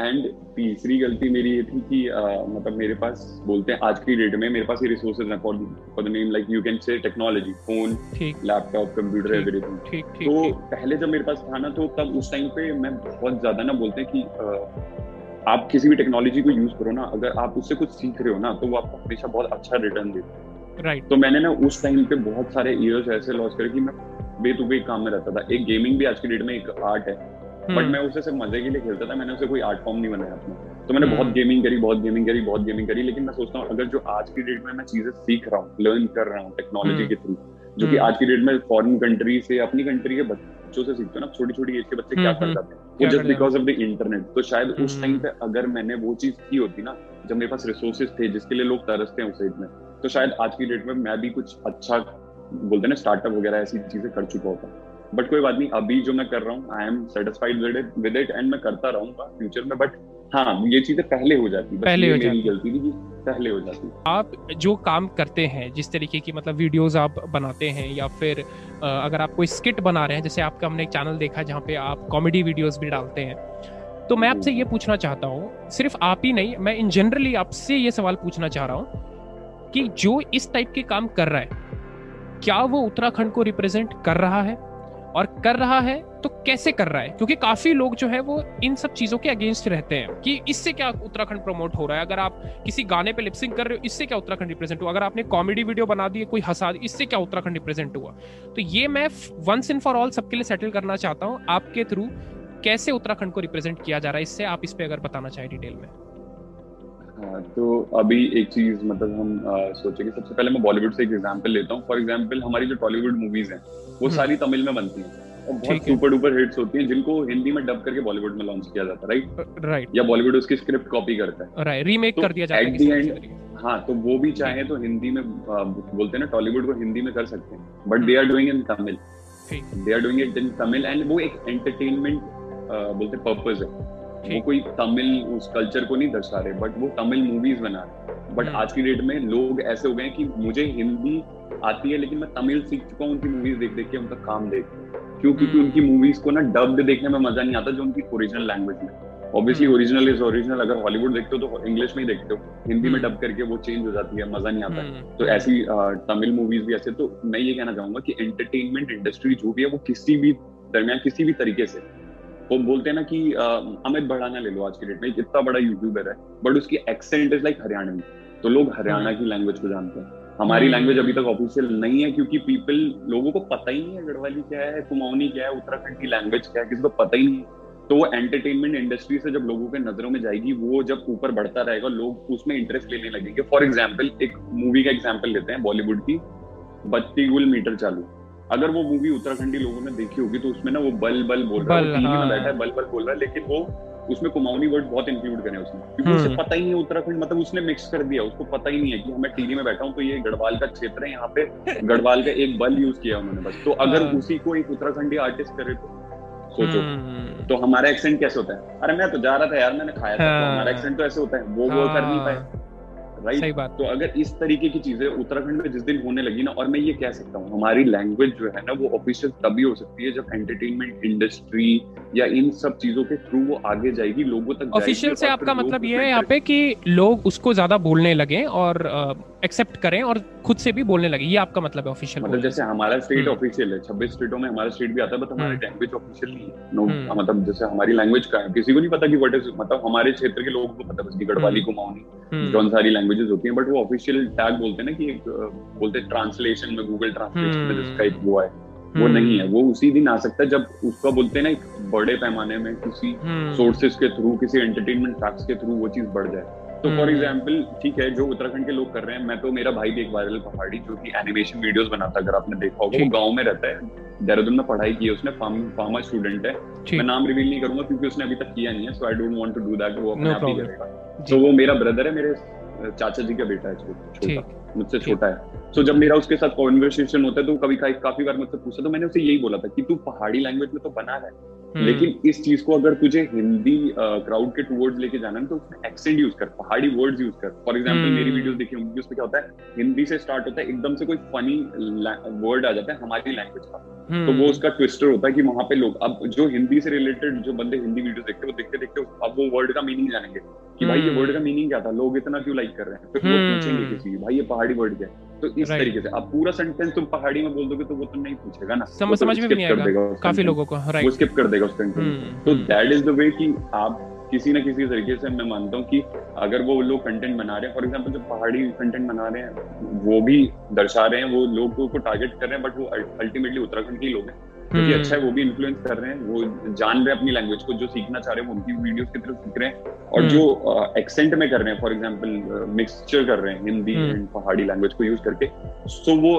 B: एंड तीसरी गलती मेरी ये थी कि अ, मतलब मेरे पास बोलते हैं आज की डेट में मेरे पास ये रिसोर्सेज हैं for for the name like you can say technology phone laptop computer everything तो पहले जब मेरे पास था ना तो तब उस टाइम पे मैं बहुत ज़्यादा ना बोलते हैं कि अ, आप किसी भी टेक्नोलॉजी को यूज़ करो ना अगर आप उससे कुछ सीख रहे हो ना तो वो आपको हमेशा बहुत अच्छा रिटर्न देता है।
A: राइट
B: तो मैंने ना उस टाइम पे बहुत सारे ईयर्स ऐसे लॉस करे कि मैं बेतुके काम में रहता था। एक गेमिंग भी आज की डेट में एक आर्ट है। बट मैं उसे सिर्फ़ मज़े के लिए खेलता था मैंने उसे कोई आर्ट फॉर्म नहीं बनाया अपना। तो मैंने
A: हम्म।
B: बहुत गेमिंग करी बहुत गेमिंग करी बहुत गेमिंग करी लेकिन मैं सोचता हूँ अगर जो आज की डेट में मैं चीज़ें सीख रहा हूँ लर्न कर रहा हूँ टेक्नोलॉजी
A: हम्म।
B: के थ्रू जो कि आज की डेट में फॉरेन कंट्री से अपनी कंट्री के बच्चों से सीखते हो ना छोटी छोटी एज के बच्चे क्या कर जाते हैं? वो just because of the internet तो शायद उस टाइम पे अगर मैंने वो चीज़ की होती ना जब मेरे पास रिसोर्सेज थे जिसके लिए लोग तरसते हैं उस एज में तो शायद आज की डेट में मैं भी कुछ अच्छा बोलते ना स्टार्टअप वगैरह ऐसी चीज़ें कर चुका होता। बट कोई बात नहीं अभी जो मैं कर रहा हूँ I am satisfied with it with it and मैं करता रहूँगा फ्यूचर में बट हाँ ये चीज़ें पहले हो जाती
A: पहले हो जाती
B: गलती थी पहले हो जाती
A: आप जो काम करते हैं जिस तरीके की मतलब वीडियोस आप बनाते हैं या फिर अगर आप कोई स्किट बना रहे हैं जैसे आपका हमने एक चैनल देखा जहाँ पे आप कॉमेडी वीडियोस भी डालते हैं तो मैं आपसे ये पूछना चाहता हूँ सिर्फ़ आप ही नहीं मैं इन जनरली आपसे ये सवाल पूछना चाह रहा हूँ कि जो इस टाइप के काम कर रहा है क्या वो उत्तराखंड को रिप्रेजेंट कर रहा है? और कर रहा है तो कैसे कर रहा है? क्योंकि काफ़ी लोग जो है वो इन सब चीज़ों के अगेंस्ट रहते हैं कि इससे क्या उत्तराखंड प्रमोट हो रहा है? अगर आप किसी गाने पे लिपसिंग कर रहे हो, इससे क्या उत्तराखंड रिप्रेजेंट हुआ? अगर आपने कॉमेडी वीडियो बना दी, कोई हंसा इससे क्या उत्तराखंड रिप्रेजेंट हुआ? तो ये मैं वंस इन फॉर ऑल सबके लिए सेटल करना चाहता हूँ, आपके थ्रू कैसे उत्तराखंड को रिप्रेजेंट किया जा रहा है, इससे आप इस पर अगर बताना चाहें डिटेल में।
B: हाँ, तो अभी एक चीज़ मतलब हम सोचे कि सबसे पहले मैं बॉलीवुड से एक एग्जांपल लेता हूँ। फॉर एग्जांपल हमारी जो टॉलीवुड मूवीज़ हैं वो हम्म। सारी तमिल में बनती हैं और बहुत सुपर डुपर हिट्स होती हैं जिनको हिंदी में डब करके बॉलीवुड में लॉन्च किया जाता है राइट
A: राइट
B: या बॉलीवुड उसकी स्क्रिप्ट कॉपी करता है।
A: राइट रीमेक तो कर दिया जाता है
B: एट द एंड हाँ तो वो भी चाहे तो हिंदी में बोलते हैं ना टॉलीवुड को हिंदी में कर सकते हैं। But they are doing in Tamil they are doing it in Tamil and वो एक एंटरटेनमेंट बोलते पर्पज है। वो कोई तमिल उस कल्चर को नहीं दर्शा रहे बट वो तमिल मूवीज़ बना रहे। But hmm. आज की डेट में लोग ऐसे हो गए कि मुझे हिंदी आती है लेकिन मैं तमिल सीख चुका हूँ उनकी मूवीज़ देख देख के उनका काम देख। क्यों? क्योंकि हम्म। उनकी मूवीज़ को ना डब्ड देखने में मज़ा नहीं आता जो उनकी ओरिजिनल लैंग्वेज में। ऑब्वियसली ओरिजिनल इज़ ओरिजिनल अगर हॉलीवुड देखते हो तो इंग्लिश में ही देखते हो। हिंदी में डब हम्म। करके वो चेंज हो जाती है मज़ा नहीं आता। तो ऐसी तमिल मूवीज़ भी ऐसे तो मैं ये कहना चाहूँगा कि एंटरटेनमेंट इंडस्ट्री जो भी है वो किसी भी दरमियान किसी भी तरीके से वो बोलते हैं ना कि अमित बढ़ाना ले लो आज की डेट में इतना बड़ा यूट्यूबर है बट उसकी एक्सेंट इज़ लाइक हरियाणवी तो लोग हरियाणा। की लैंग्वेज को जानते हैं। हमारी लैंग्वेज हम्म। अभी तक ऑफिशियल नहीं है क्योंकि पीपल लोगों को पता ही नहीं है गढ़वाली क्या है कुमाऊनी क्या है उत्तराखंड की लैंग्वेज क्या है किसी को पता ही नहीं तो वो एंटरटेनमेंट इंडस्ट्री से जब लोगों के नज़रों में जाएगी वो जब ऊपर बढ़ता रहेगा लोग उसमें इंटरेस्ट लेने लगेंगे। फॉर एग्ज़ाम्पल एक मूवी का एग्ज़ाम्पल लेते हैं बॉलीवुड की बत्ती गुल मीटर चालू। अगर वो मूवी उत्तराखंडी लोगों ने देखी होगी तो उसमें ना वो बल बल बोल रहा है हाँ। बैठा है बल बल बोल रहा है लेकिन वो उसमें कुमाऊनी वर्ड बहुत इंक्लूड करे उसने क्योंकि उसे हम्म। पता ही नहीं उत्तराखंड मतलब उसने मिक्स कर दिया उसको पता ही नहीं है कि मैं टीवी में बैठा हूँ तो ये गढ़वाल का क्षेत्र है यहाँ पे गढ़वाल का एक बल यूज़ किया उन्होंने बस तो अगर हाँ। उसी को एक उत्तराखंडी आर्टिस्ट करे तो सोचो हम्म। तो हमारा एक्सेंट कैसे होता है अरे मैं तो जा रहा था यार मैंने खाया था तो हमारा एक्सेंट तो ऐसे होता है वो वो कर नहीं पाए राइट सही बात। तो अगर इस तरीके की चीज़ें उत्तराखंड में जिस दिन होने लगी ना और मैं ये कह सकता हूँ हमारी लैंग्वेज जो है ना वो ऑफिशियल तभी हो सकती है जब एंटरटेनमेंट इंडस्ट्री या इन सब चीज़ों के थ्रू वो आगे जाएगी लोगों तक
A: ऑफिशियल से आपका मतलब ये है यहाँ पे कि लोग उसको ज़्यादा बोलने लगे और एक्सेप्ट करें और खुद से भी बोलने लगे। ये आपका मतलब है ऑफिशियल
B: मतलब जैसे हमारा स्टेट ऑफिशियल हम्म। है छब्बीस स्टेटों में हमारा स्टेट भी आता है बट हमारी लैंग्वेज ऑफिशियल नहीं है। No hmm. मतलब जैसे हमारी लैंग्वेज का है किसी को नहीं पता कि व्हाट इज़ मतलब हमारे क्षेत्र के लोगों को पता बस गढ़वाली हम्म। कुमाऊनी जो सारी लैंग्वेजेस होती हैं बट वो ऑफिशियल टैग बोलते हैं ना कि एक बोलते हैं ट्रांसलेशन में गूगल ट्रांसलेशन में जिसका एक वो है वो नहीं है वो उसी दिन आ सकता है जब उसका बोलते हैं ना एक बड़े पैमाने में किसी सोर्सेज के थ्रू किसी एंटरटेनमेंट फैक्ट्स के थ्रू वो चीज़ बढ़ जाए। तो फॉर एग्ज़ाम्पल हम्म। ठीक है जो उत्तराखंड के लोग कर रहे हैं मैं तो मेरा भाई भी एक वायरल पहाड़ी जो कि एनिमेशन वीडियोस बनाता अगर आपने देखा होगा वो गाँव में रहता है। देहरादून में पढ़ाई की है उसने फार्मा स्टूडेंट है। मैं नाम रिवील नहीं करूँगा क्योंकि उसने अभी तक किया नहीं है so I don't want to do that वो अपने आप ही करेगा। तो वो मेरा ब्रदर है मेरे चाचा जी का बेटा है छोटा मुझसे छोटा है। सो so, जब मेरा उसके साथ कॉन्वर्सेशन होता है तो कभी काफ़ी बार मुझसे पूछा तो मैंने उसे यही बोला था कि तू पहाड़ी लैंग्वेज में तो बना रहा है। लेकिन इस चीज़ को अगर तुझे हिंदी क्राउड के टूवर्ड्स लेके जाना है तो उसमें एक्सेंट यूज़ कर पहाड़ी वर्ड्स यूज़ कर। फॉर एग्ज़ाम्पल मेरी वीडियो देखी होंगी उसमें क्या होता है हिंदी से स्टार्ट होता है एकदम से कोई फनी वर्ड आ जाता है हमारी लैंग्वेज का। तो वो हम्म। उसका ट्विस्टर होता है कि वहाँ पे लोग अब जो हिंदी से रिलेटेड जो बंदे हिंदी वीडियो देखते वो देखते देखते अब वो वर्ड का मीनिंग जानेंगे। कि भाई ये वर्ड हम्म। का मीनिंग क्या था? लोग इतना क्यों लाइक कर रहे हैं? फिर लोग पूछेंगे किसी भाई ये पहाड़ी वर्ड क्या है? तो इस तरीके से। अब पूरा सेंटेंस तुम पहाड़ी में बोल दोगे तो वो तो नहीं पूछेगा ना।
A: समझ तो समझ में नहीं आएगा। काफ़ी लोगों को
B: वो स्किप कर देगा उस कंटेंट तो दैट इज़ द वे कि आप किसी ना किसी तरीके से मैं मानता हूँ कि अगर वो लोग कंटेंट बना रहे हैं फॉर एग्ज़ाम्पल जो पहाड़ी कंटेंट बना रहे हैं वो भी दर्शा रहे हैं वो लोगों को टारगेट कर रहे हैं बट वो अल्टीमेटली उत्तराखंड के लोग हैं। क्योंकि अच्छा है वो भी इन्फ्लुएंस कर रहे हैं वो जान रहे हैं अपनी लैंग्वेज को जो सीखना चाह रहे हैं वो उनकी वीडियोस की तरफ़ सीख रहे हैं और जो एक्सेंट में कर रहे हैं फॉर एग्ज़ाम्पल मिक्सचर कर रहे हैं हिंदी एंड पहाड़ी लैंग्वेज को यूज़ करके सो वो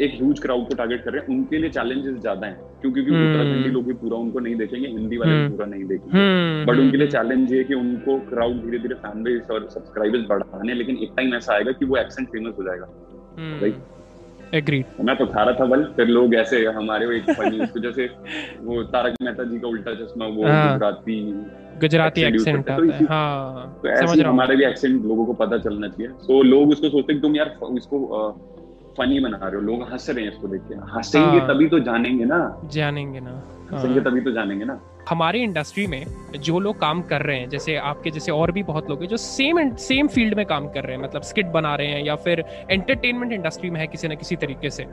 B: एक ह्यूज क्राउड को टारगेट कर रहे हैं। उनके लिए चैलेंजेस ज़्यादा हैं क्योंकि
A: हम्म।
B: उत्तराखंडी लोग भी पूरा उनको नहीं देखेंगे हिंदी वाले भी
A: हम्म।
B: पूरा नहीं देखेंगे।
A: हम्म।
B: बट उनके लिए
A: हम्म,
B: चैलेंज ये है कि उनको क्राउड धीरे धीरे फ़ैन बेस और सब्सक्राइबर्स बढ़ाने लेकिन एक टाइम ऐसा आएगा कि वो एक्सेंट फ़ेमस हो जाएगा।
A: हम्म, agreed.
B: मैं तो खा रहा था बल फिर लोग ऐसे हमारे वो एक funny उसको जैसे वो तारक मेहता जी का उल्टा चश्मा वो
A: हाँ।
B: गुजराती
A: गुजराती एक्सेंट आता
B: तो
A: है। हाँ
B: तो
A: समझ रहा हूँ।
B: हमारे भी एक्सेंट लोगों को पता चलना चाहिए। तो लोग उसको सोचते हैं तुम यार इसको फनी बना रहे हो। लोग हंस रहे हैं इसको देख के। हंसेंगे
A: हाँ।
B: तभी तो जानेंगे ना।
A: जानेंगे ना।
B: हंसेंगे
A: हाँ।
B: तभी तो जानेंगे ना।
A: हमारे इंडस्ट्री में जो लोग काम कर रहे हैं जैसे आपके जैसे और भी बहुत लोग हैं जो सेम सेम फ़ील्ड में काम कर रहे हैं मतलब स्किट बना रहे हैं या फिर एंटरटेनमेंट इंडस्ट्री में है किसी न किसी तरीके से।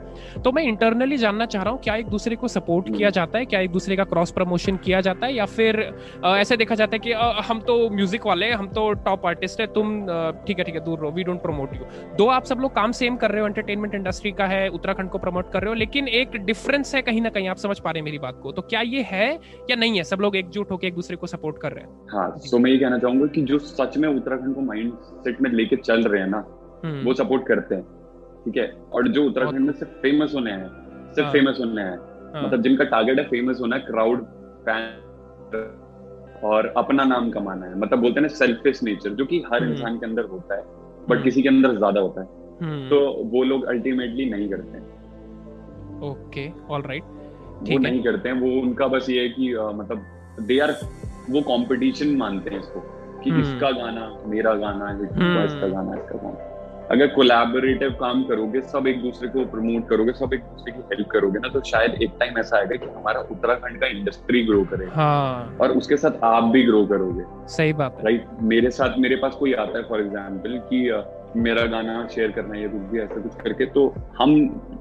A: तो मैं इंटरनली जानना चाह रहा हूँ क्या एक दूसरे को सपोर्ट
B: हम्म।
A: किया जाता है? क्या एक दूसरे का क्रॉस प्रमोशन किया जाता है? या फिर ऐसे देखा जाता है कि हम तो म्यूज़िक वाले हैं हम तो टॉप आर्टिस्ट है तुम ठीक है ठीक है दूर रहो वी डोंट प्रमोट यू दो आप सब लोग काम सेम कर रहे हो एंटरटेनमेंट इंडस्ट्री का है उत्तराखंड को प्रमोट कर रहे हो लेकिन एक डिफरेंस है कहीं ना कहीं आप समझ पा रहे हैं मेरी बात को। तो क्या ये है या नहीं है? सब लोग एकजुट होकर एक दूसरे को सपोर्ट कर रहे हैं।
B: हाँ तो मैं ये कहना चाहूँगा कि जो सच में उत्तराखंड को माइंड सेट में लेके चल रहे हैं ना
A: हम्म,
B: वो सपोर्ट करते हैं ठीक है? और जो उत्तराखंड में सिर्फ़ फ़ेमस होने हैं सिर्फ़
A: हाँ।
B: फ़ेमस होने हैं
A: हाँ,
B: मतलब जिनका टारगेट है फ़ेमस होना है क्राउड फ़ैन और अपना नाम कमाना है मतलब बोलते हैं ना सेल्फिश नेचर जो कि हर
A: हम्म।
B: इंसान के अंदर होता है बट
A: हम्म,
B: किसी के अंदर ज़्यादा होता है। तो वो लोग अल्टीमेटली नहीं करते हैं।
A: ओके ऑल राइट
B: वो
A: है।
B: नहीं करते हैं वो उनका बस ये है कि मतलब दे आर वो कंपटीशन मानते हैं इसको कि
A: हम्म।
B: इसका गाना मेरा गाना
A: हम्म।
B: इसका गाना इसका गाना। अगर कोलैबोरेटिव काम करोगे सब एक दूसरे को प्रमोट करोगे सब एक दूसरे की हेल्प करोगे ना तो शायद एक टाइम ऐसा आएगा कि हमारा उत्तराखंड का इंडस्ट्री ग्रो करेगा
A: हाँ।
B: और उसके साथ आप भी ग्रो करोगे।
A: सही बात है।
B: राइट मेरे साथ मेरे पास कोई आता है फॉर एग्ज़ाम्पल कि मेरा गाना शेयर करना है या कुछ भी ऐसा कुछ करके तो हम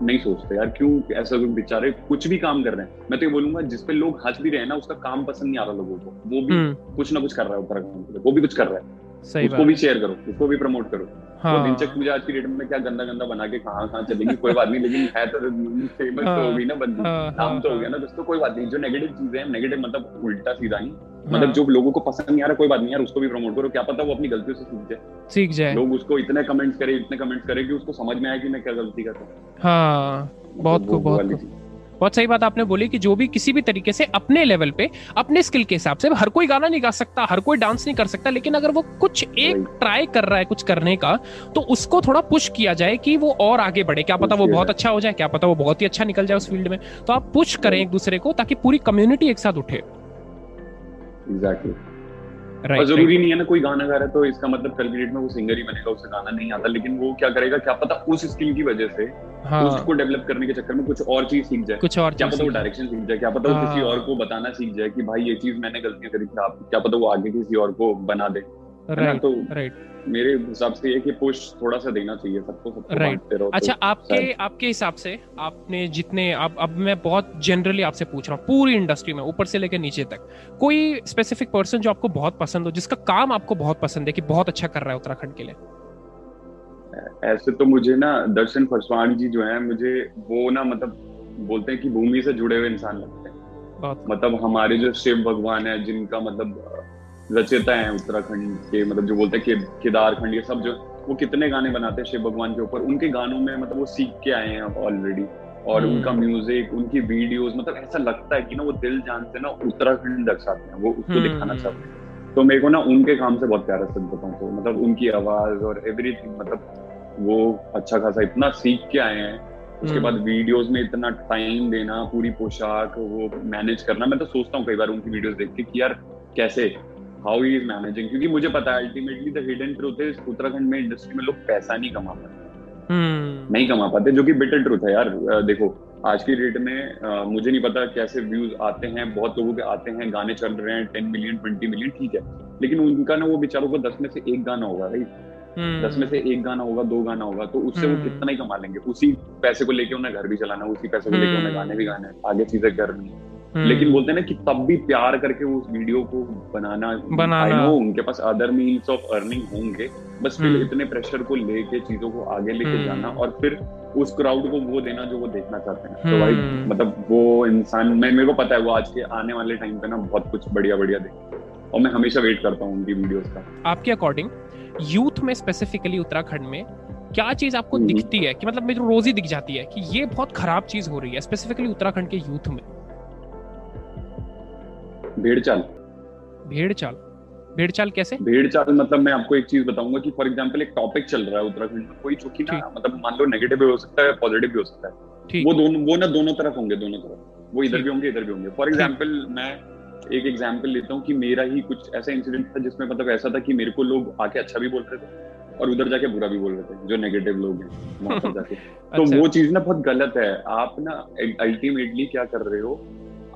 B: नहीं सोचते यार क्यों ऐसा कुछ बेचारे कुछ भी काम कर रहे हैं। मैं तो ये बोलूँगा जिसपे लोग हंस भी रहे हैं ना उसका काम पसंद नहीं आ रहा लोगों को। वो भी
A: हम्म।
B: कुछ ना कुछ कर रहा है उत्तराखंड वो भी कुछ कर रहा है।
A: सही
B: उसको भी शेयर करो उसको भी प्रमोट करो।
A: हाँ।
B: दिनचक पूजा आज की डेट में क्या गंदा गंदा बना के कहाँ कहाँ चलेंगी कोई बात नहीं लेकिन है तो फ़ेमस तो
A: हाँ,
B: हो गई ना बंदी।
A: हाँ,
B: नाम तो हो
A: हाँ।
B: गया ना कुछ तो कोई बात नहीं। जो नेगेटिव चीज़ें हैं नेगेटिव मतलब उल्टा सीधा नहीं
A: हाँ,
B: मतलब जो लोगों को पसंद नहीं आ रहा कोई बात नहीं यार उसको भी प्रमोट करो क्या पता वो अपनी गलतियों से सीख जाए।
A: सीख जाए।
B: लोग उसको इतने कमेंट्स करे इतने कमेंट्स करे कि उसको समझ में आया कि मैं क्या गलती कर रहा हूँ।
A: हाँ बहुत खूब बहुत खूब
B: चीज़।
A: बहुत सही बात आपने बोली कि जो भी किसी भी तरीके से अपने लेवल पे अपने स्किल के हिसाब से हर कोई गाना नहीं गा सकता हर कोई डांस नहीं कर सकता लेकिन अगर वो कुछ एक ट्राई कर रहा है कुछ करने का तो उसको थोड़ा पुश किया जाए कि वो और आगे बढ़े। क्या पता वो बहुत अच्छा हो जाए क्या पता वो बहुत ही अच्छा निकल जाए उस फ़ील्ड में। तो आप पुश करें एक दूसरे को ताकि पूरी कम्युनिटी एक साथ उठे।
B: एग्जैक्टली और
A: ज़रूरी
B: ज़रूरी नहीं है ना कोई गाना गा रहा है तो इसका मतलब कल की डेट में वो सिंगर ही बनेगा उसे गाना नहीं आता लेकिन वो क्या करेगा क्या पता उस स्किल की वजह से
A: हाँ।
B: उसको डेवलप करने के चक्कर में कुछ और चीज़ सीख जाए।
A: कुछ और
B: क्या पता वो डायरेक्शन सीख जाए क्या पता वो किसी
A: हाँ।
B: और को बताना सीख जाए कि भाई ये चीज़ मैंने गलतियाँ करी थी आप क्या पता वो आगे किसी और को बना दे।
A: राइट
B: तो
A: राइट
B: मेरे हिसाब से ये कि पुश थोड़ा सा देना चाहिए सबको सबको
A: Right. अच्छा
B: तो
A: आपके आपके हिसाब से आपने जितने अब अब मैं बहुत जनरली आपसे पूछ रहा हूँ पूरी इंडस्ट्री में ऊपर से लेकर नीचे तक कोई स्पेसिफिक पर्सन जो आपको बहुत पसंद हो जिसका काम आपको बहुत पसंद है कि बहुत अच्छा कर रहा है उत्तराखंड के लिए?
B: ऐसे तो मुझे ना दर्शन फरसवान जी जो है मुझे वो ना मतलब बोलते हैं कि भूमि से जुड़े हुए इंसान लगते हैं। मतलब हमारे जो शिव भगवान है जिनका मतलब रचयिता है उत्तराखंड के मतलब जो बोलते हैं कि केदारखंड ये सब जो वो कितने गाने बनाते हैं शिव भगवान के ऊपर उनके गानों में मतलब वो सीख के आए हैं ऑलरेडी और
A: हम्म।
B: उनका म्यूज़िक उनकी वीडियोस मतलब ऐसा लगता है कि ना वो दिल जान से ना उत्तराखंड दर्शाते हैं वो उसको
A: हम्म।
B: दिखाना चाहते हैं तो मेरे को ना उनके काम से बहुत प्यारा सच बताऊँ तो मतलब उनकी आवाज़ और एवरीथिंग मतलब वो अच्छा खासा इतना सीख के आए हैं उसके
A: हम्म।
B: बाद वीडियोस में इतना टाइम देना पूरी पोशाक वो मैनेज करना मैं तो सोचता हूँ कई बार उनकी वीडियोस देख के कि यार कैसे हाउ ही इज़ मैनेजिंग क्योंकि मुझे पता है अल्टीमेटली द हिडन ट्रूथ है उत्तराखंड में इंडस्ट्री में लोग पैसा नहीं कमा पाते।
A: हम्म।
B: नहीं कमा पाते जो कि बिटर ट्रूथ है यार। देखो आज की डेट में अ, मुझे नहीं पता कैसे व्यूज़ आते हैं बहुत लोगों के आते हैं गाने चल रहे हैं टेन मिलियन ट्वेंटी मिलियन ठीक है। लेकिन उनका ना वो बेचारों को दस में से एक गाना होगा राइट
A: हम्म,
B: दस में से एक गाना होगा दो गाना होगा तो उससे वो
A: हम्म।
B: कितना ही कमा लेंगे। उसी पैसे को लेके उन्हें घर भी चलाना उसी पैसे को लेके उन्हें। गाने भी गाने आगे चीज़ें करनी
A: हम्म,
B: लेकिन बोलते हैं ना कि तब भी प्यार करके उस वीडियो को बनाना
A: बनाना।
B: Know उनके पास अदर मीन्स ऑफ़ अर्निंग होंगे बस फिर
A: हम्म।
B: इतने प्रेशर को लेके चीज़ों को आगे लेके
A: हम्म।
B: जाना और फिर उस क्राउड को वो देना जो वो देखना चाहते हैं तो भाई
A: हम्म।
B: मतलब वो इंसान मैं मेरे को पता है वो आज के आने वाले टाइम पे ना बहुत कुछ बढ़िया बढ़िया देखेंगे और मैं हमेशा वेट करता हूँ उनकी वीडियोस का
A: आपके अकॉर्डिंग यूथ में स्पेसिफिकली उत्तराखंड में क्या चीज़ आपको
B: हम्म।
A: दिखती है कि मतलब मेरे रोज ही दिख जाती है कि ये बहुत खराब चीज़ हो रही है स्पेसिफिकली उत्तराखंड के यूथ में
B: भेड़ चाल
A: भेड़ चाल भेड़ चाल कैसे?
B: भेड़ चाल मतलब मैं आपको एक चीज़ बताऊँगा कि फॉर एग्जांपल एक टॉपिक चल रहा है उत्तराखंड में। कोई जो कि ना मतलब मान लो नेगेटिव भी हो सकता है पॉजिटिव भी हो सकता है। वो दोनों वो ना दोनों तरफ़ होंगे दोनों तरफ़। वो इधर भी होंगे इधर भी होंगे। फॉर एग्ज़ाम्पल मैं एक एग्ज़ाम्पल लेता हूँ कि मेरा ही कुछ ऐसा इंसिडेंट था जिसमें मतलब ऐसा था कि मेरे को लोग आके अच्छा भी बोल रहे थे और उधर जाके बुरा भी बोल रहे थे जो नेगेटिव लोग हैं वहाँ पर जाके। तो
A: अच्छा।
B: वो चीज़ ना बहुत गलत है। आप ना अल्टीमेटली क्या कर रहे हो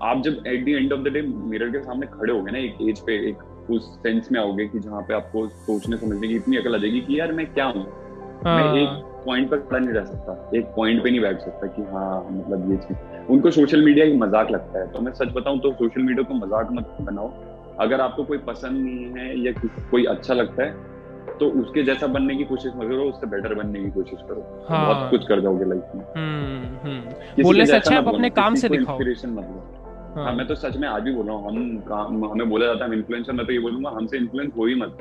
B: आप जब at the end of the day mirror के सामने खड़े होगे ना एक एज पे एक उस सेंस में आओगे कि जहाँ पे आपको सोचने समझने की इतनी अकल आ जाएगी कि यार मैं क्या हूँ? मैं
A: हाँ,
B: एक पॉइंट पर खड़ा नहीं रह सकता एक पॉइंट पे नहीं बैठ सकता कि हाँ मतलब ये चीज़। उनको सोशल मीडिया ही मज़ाक लगता है। तो मैं सच बताऊँ तो सोशल मीडिया को मज़ाक मत बनाओ। अगर आपको कोई पसंद नहीं है या कोई अच्छा लगता है तो उसके जैसा बनने की कोशिश मत करो उससे बेटर बनने की कोशिश करो।
A: हाँ।
B: बहुत कुछ कर जाओगे लाइफ में।
A: हम्म, हम्म, बोलने से अच्छा आप अपने काम से दिखाओ।
B: इंस्पिरेशन मत लो।
A: हाँ,
B: हाँ मैं तो सच में आज भी बोल रहा हूँ हम हमें बोला जाता है हम इन्फ्लुएंसर मैं तो ये बोलूँगा हमसे इन्फ्लुएंस हो ही मत।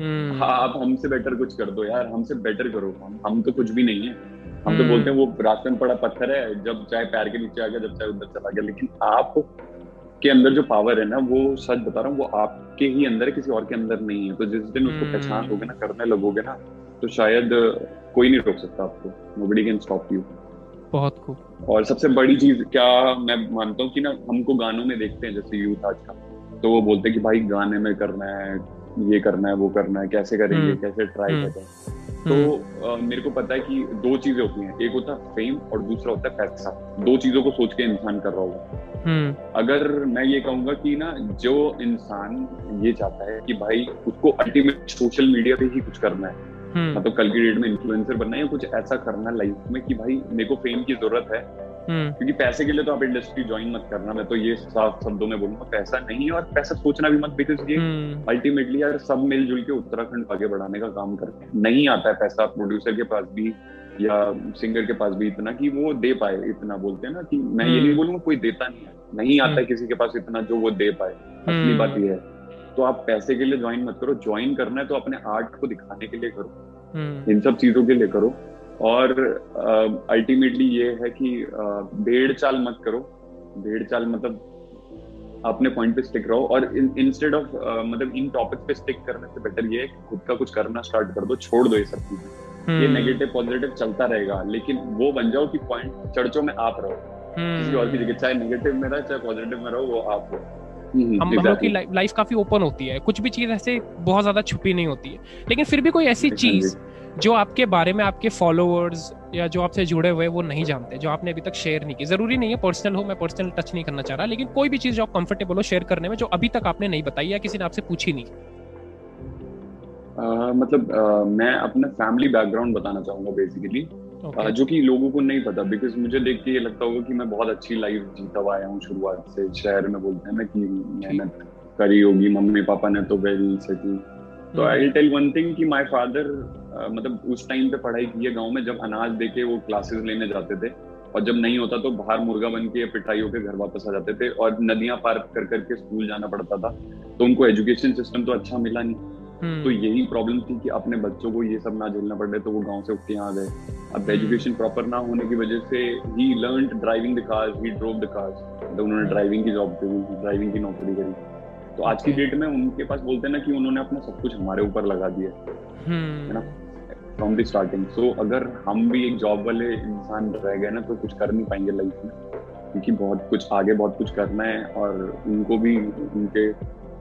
A: हम्म,
B: हाँ आप हमसे बेटर कुछ कर दो यार हमसे बेटर करो हम हम तो कुछ भी नहीं है। हम तो
A: हम्म।
B: बोलते हैं वो रास्ते में पड़ा पत्थर है जब चाहे पैर के नीचे आ गया जब चाहे उधर चला गया लेकिन आप के अंदर जो पावर है ना वो सच बता रहा हूँ वो आपके ही अंदर है किसी और के अंदर नहीं है। तो जिस दिन उसको
A: हम्म।
B: पहचान लोगे ना करने लगोगे ना तो शायद कोई नहीं रोक सकता आपको। नोबडी कैन स्टॉप यू
A: बहुत खूब।
B: और सबसे बड़ी चीज़ क्या मैं मानता हूँ कि ना हमको गानों में देखते हैं जैसे यूथ आज का तो वो बोलते हैं कि भाई गाने में करना है ये करना है वो करना है कैसे करेंगे
A: हम्म।
B: कैसे ट्राई
A: हम्म।
B: करें? तो अ, मेरे को पता है कि दो चीज़ें होती हैं एक होता है फेम और दूसरा होता है पैसा। दो चीज़ों को सोच के इंसान कर रहा होगा।
A: हम्म,
B: अगर मैं ये कहूँगा कि ना जो इंसान ये चाहता है कि भाई उसको अल्टीमेट सोशल मीडिया पे ही कुछ करना है
A: हम्म,
B: मतलब कल की डेट में इन्फ्लुएंसर बनना है या कुछ ऐसा करना है लाइफ में कि भाई मेरे को फेम की ज़रूरत है।
A: हम्म,
B: क्योंकि पैसे के लिए तो आप इंडस्ट्री ज्वाइन मत करना मैं तो ये साफ़ शब्दों में बोलूँगा पैसा नहीं है और पैसा सोचना भी मत बिकॉज़ ये
A: हम्म,
B: अल्टीमेटली यार सब मिलजुल के उत्तराखंड आगे बढ़ाने का काम करते हैं। नहीं आता है पैसा प्रोड्यूसर के पास भी या सिंगर के पास भी इतना कि वो दे पाए इतना बोलते हैं ना कि मैं ये नहीं
A: हम्म।
B: बोलूँगा कोई देता नहीं है। नहीं आता है
A: हम्म।
B: किसी के पास इतना जो वो दे पाए असली
A: हम्म।
B: बात ये है। तो आप पैसे के लिए ज्वाइन मत करो ज्वाइन करना है तो अपने आर्ट को दिखाने के लिए करो।
A: हम्म,
B: इन सब चीज़ों के लिए करो। और अल्टीमेटली ये है कि भेड़ चाल मत करो। भेड़ चाल मतलब अपने पॉइंट पे स्टिक रहो। और इंस्टेड ऑफ़ मतलब इन टॉपिक पे स्टिक करने से बेटर ये है कि खुद का कुछ करना स्टार्ट कर दो छोड़ दो ये सब चीज़ें। ये
A: हम्म,
B: नेगेटिव पॉजिटिव चलता रहेगा लेकिन वो बन जाओ कि पॉइंट चर्चों में आप रहो। किसी और की
A: हम्म।
B: जगह चाहे नेगेटिव में रहे चाहे पॉजिटिव में रहो वो आप हो हम्म,
A: हम हम लोग की. लाइफ काफ़ी ओपन होती है। कुछ भी चीज़ ऐसे बहुत ज़्यादा छुपी नहीं होती है। लेकिन फिर भी कोई ऐसी चीज़ जो आपके बारे में आपके फॉलोअर्स या जो आपसे जुड़े हुए वो नहीं जानते जो आपने अभी तक शेयर नहीं की। ज़रूरी नहीं है पर्सनल हो मैं पर्सनल टच नहीं करना चाह रहा लेकिन कोई भी चीज़ जो आप कंफर्टेबल हो शेयर करने में जो अभी तक आपने नहीं बताई या किसी ने आपसे पूछी नहीं।
B: मतलब मैं अपना फैमिली बैकग्राउंड बताना चाहूँगा बेसिकली
A: ओके
B: जो कि लोगों को नहीं पता बिकॉज़ मुझे देख के ये लगता होगा कि मैं बहुत अच्छी लाइफ जीता हुआ आया हूँ शुरुआत से। शहर में बोलते हैं ना कि मेहनत करी होगी मम्मी पापा ने तो वेल सेटल तो
A: hmm.
B: I tell one thing कि माय फादर मतलब उस टाइम पे पढ़ाई की है गाँव में जब अनाज देके वो क्लासेस लेने जाते थे और जब नहीं होता तो बाहर मुर्गा बन के पिटाई होकर घर वापस आ जाते थे और नदियाँ पार कर करके स्कूल जाना पड़ता था। तो उनको एजुकेशन सिस्टम तो अच्छा मिला नहीं। तो यही प्रॉब्लम थी कि अपने बच्चों को ये सब ना झेलना पड़ तो वो गाँव से उठ के यहाँ आ गए। अब
A: हम्म।
B: एजुकेशन प्रॉपर ना होने की वजह से ही learn driving the cars he drove the cars तो उन्होंने ड्राइविंग की जॉब करी ड्राइविंग की नौकरी करी। तो आज की डेट में उनके पास बोलते हैं ना कि उन्होंने अपना सब कुछ हमारे ऊपर लगा दिया।
A: हम्म,
B: है ना? फ्रॉम द स्टार्टिंग सो अगर हम भी एक जॉब वाले इंसान रह गए ना तो कुछ कर नहीं पाएँगे लाइफ में। क्योंकि बहुत कुछ आगे बहुत कुछ करना है और उनको भी उनके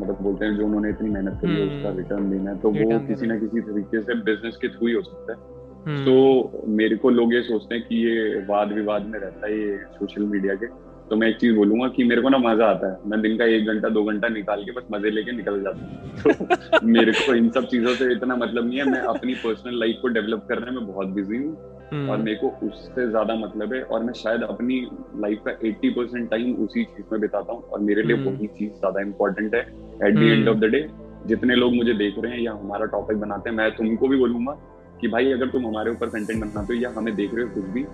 B: मतलब बोलते हैं जो उन्होंने इतनी मेहनत करी है
A: हम्म।
B: उसका रिटर्न देना है तो वो किसी ना किसी तरीके से बिज़नेस के थ्रू ही हो सकता है। तो मेरे को लोग ये सोचते हैं कि ये वाद विवाद में रहता है ये सोशल मीडिया के। तो मैं एक चीज़ बोलूँगा कि मेरे को ना मज़ा आता है। मैं दिन का एक घंटा दो घंटा निकाल के बस मज़े लेके निकल जाता हूँ। तो मेरे को इन सब चीज़ों से इतना मतलब नहीं है। मैं अपनी पर्सनल लाइफ को डेवलप करने में बहुत बिज़ी हूँ। और मेरे को उससे ज़्यादा मतलब है और मैं शायद अपनी लाइफ का 80 परसेंट टाइम उसी चीज़ में बिताता हूँ और मेरे लिए
A: हम्म।
B: वही चीज़ ज़्यादा इंपॉर्टेंट है at the
A: hmm.
B: End of the day जितने लोग मुझे देख रहे हैं या हमारा टॉपिक बनाते हैं मैं तुमको भी बोलूँगा कि भाई अगर तुम हमारे ऊपर कंटेंट बनाते हो या हमें देख रहे हो कुछ भी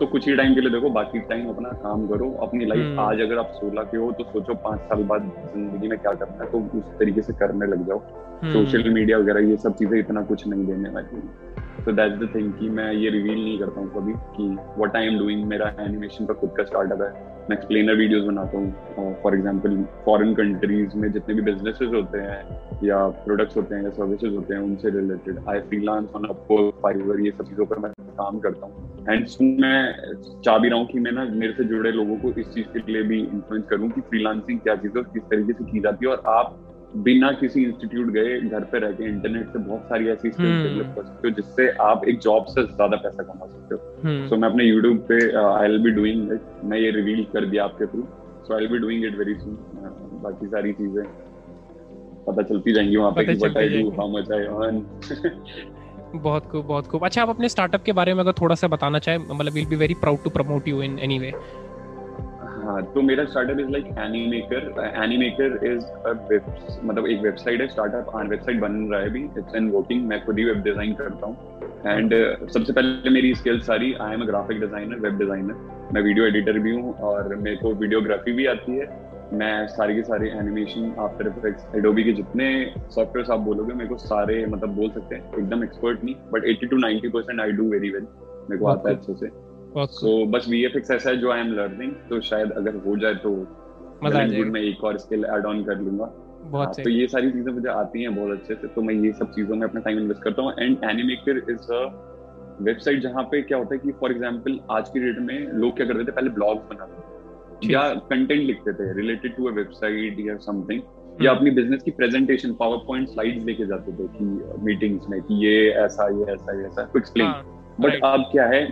B: तो कुछ ही टाइम के लिए देखो बाकी टाइम अपना काम करो अपनी लाइफ
A: हम्म।
B: आज अगर आप सोलह के हो तो सोचो पाँच साल बाद ज़िंदगी में क्या करना है तो उस तरीके से करने लग जाओ
A: हम्म,
B: सोशल मीडिया वगैरह ये सब चीज़ें इतना कुछ नहीं देने वाली तो दैट्स द थिंग कि मैं ये रिवील नहीं करता हूँ कभी कि व्हाट आई एम डूइंग मेरा एनिमेशन का खुद का स्टार्टअप है। मैं एक्सप्लेनर वीडियोस बनाता हूँ। फॉर एग्जांपल फॉरेन कंट्रीज़ में जितने भी बिजनेसेस होते हैं या प्रोडक्ट्स होते हैं या सर्विसेज़ होते हैं, उनसे related I freelance on Upwork Fiverr ये सब चीज़ों पर मैं काम करता हूँ। एंड मैं चाह भी रहा हूँ कि मैं ना मेरे से जुड़े लोगों को इस चीज़ के लिए भी इन्फ्लुएंस करूँ कि फ्रीलांसिंग क्या चीज़ है किस तरीके से की जाती है। और आप बिना किसी इंस्टीट्यूट गए घर पे रह के इंटरनेट से बहुत सारी ऐसी स्किल्स डेवलप हम्म। कर सकते हो जिससे आप एक जॉब से ज़्यादा पैसा कमा सकते हो। सो हम्म। मैं अपने यूट्यूब पे I will be doing it मैं ये रिवील कर दिया आपके through so I will be doing it very soon बाकी सारी चीज़ें पता चलती जाएँगी वहाँ पे what I do how much I earn
A: बहुत खूब बहुत खूब। अच्छा आप अपने स्टार्टअप के बारे में अगर थोड़ा सा बताना चाहें मतलब will be very proud to promote you in any way
B: हाँ तो मेरा startup is like Animaker Animaker is मतलब एक वेबसाइट है स्टार्टअप वेबसाइट बन रहा है अभी. इट्स इन वर्किंग मैं खुद ही वेब डिज़ाइन करता हूँ. एंड uh, सबसे पहले मेरी स्किल सारी I am a graphic designer web designer मैं वीडियो एडिटर भी हूँ और मेरे को वीडियोग्राफी भी आती है. मैं सारे के सारे एनिमेशन आफ्टर इफेक्ट्स एडोबी के जितने सॉफ्टवेयर आप बोलोगे मेरे को सारे मतलब बोल सकते हैं. एकदम एक्सपर्ट नहीं but 80 to 90 percent I do very well मेरे को आता है अच्छे से. सो बस वी एफ़ एक्स ऐसा है जो आई एम लर्निंग तो शायद अगर हो जाए तो मैं एक और स्किल ऐड ऑन कर लूँगा। बहुत हाँ, तो ये सारी चीज़ें मुझे आती हैं बहुत अच्छे से तो मैं ये सब चीज़ों में अपना टाइम इन्वेस्ट करता हूँ। And Animaker is a website जहाँ पे क्या होता है कि फॉर एग्ज़ाम्पल आज की डेट में लोग क्या करते थे पहले ब्लॉग्स बनाते थे। या कंटेंट लिखते थे रिलेटेड टू अ वेबसाइट या समथिंग या हम्म। अपनी बिज़नेस की प्रेजेंटेशन पावर पॉइंट स्लाइड लेके जाते थे कि मीटिंग्स में कि ये ऐसा ये ऐसा ये ऐसा एक्सप्लेन बट अब क्या है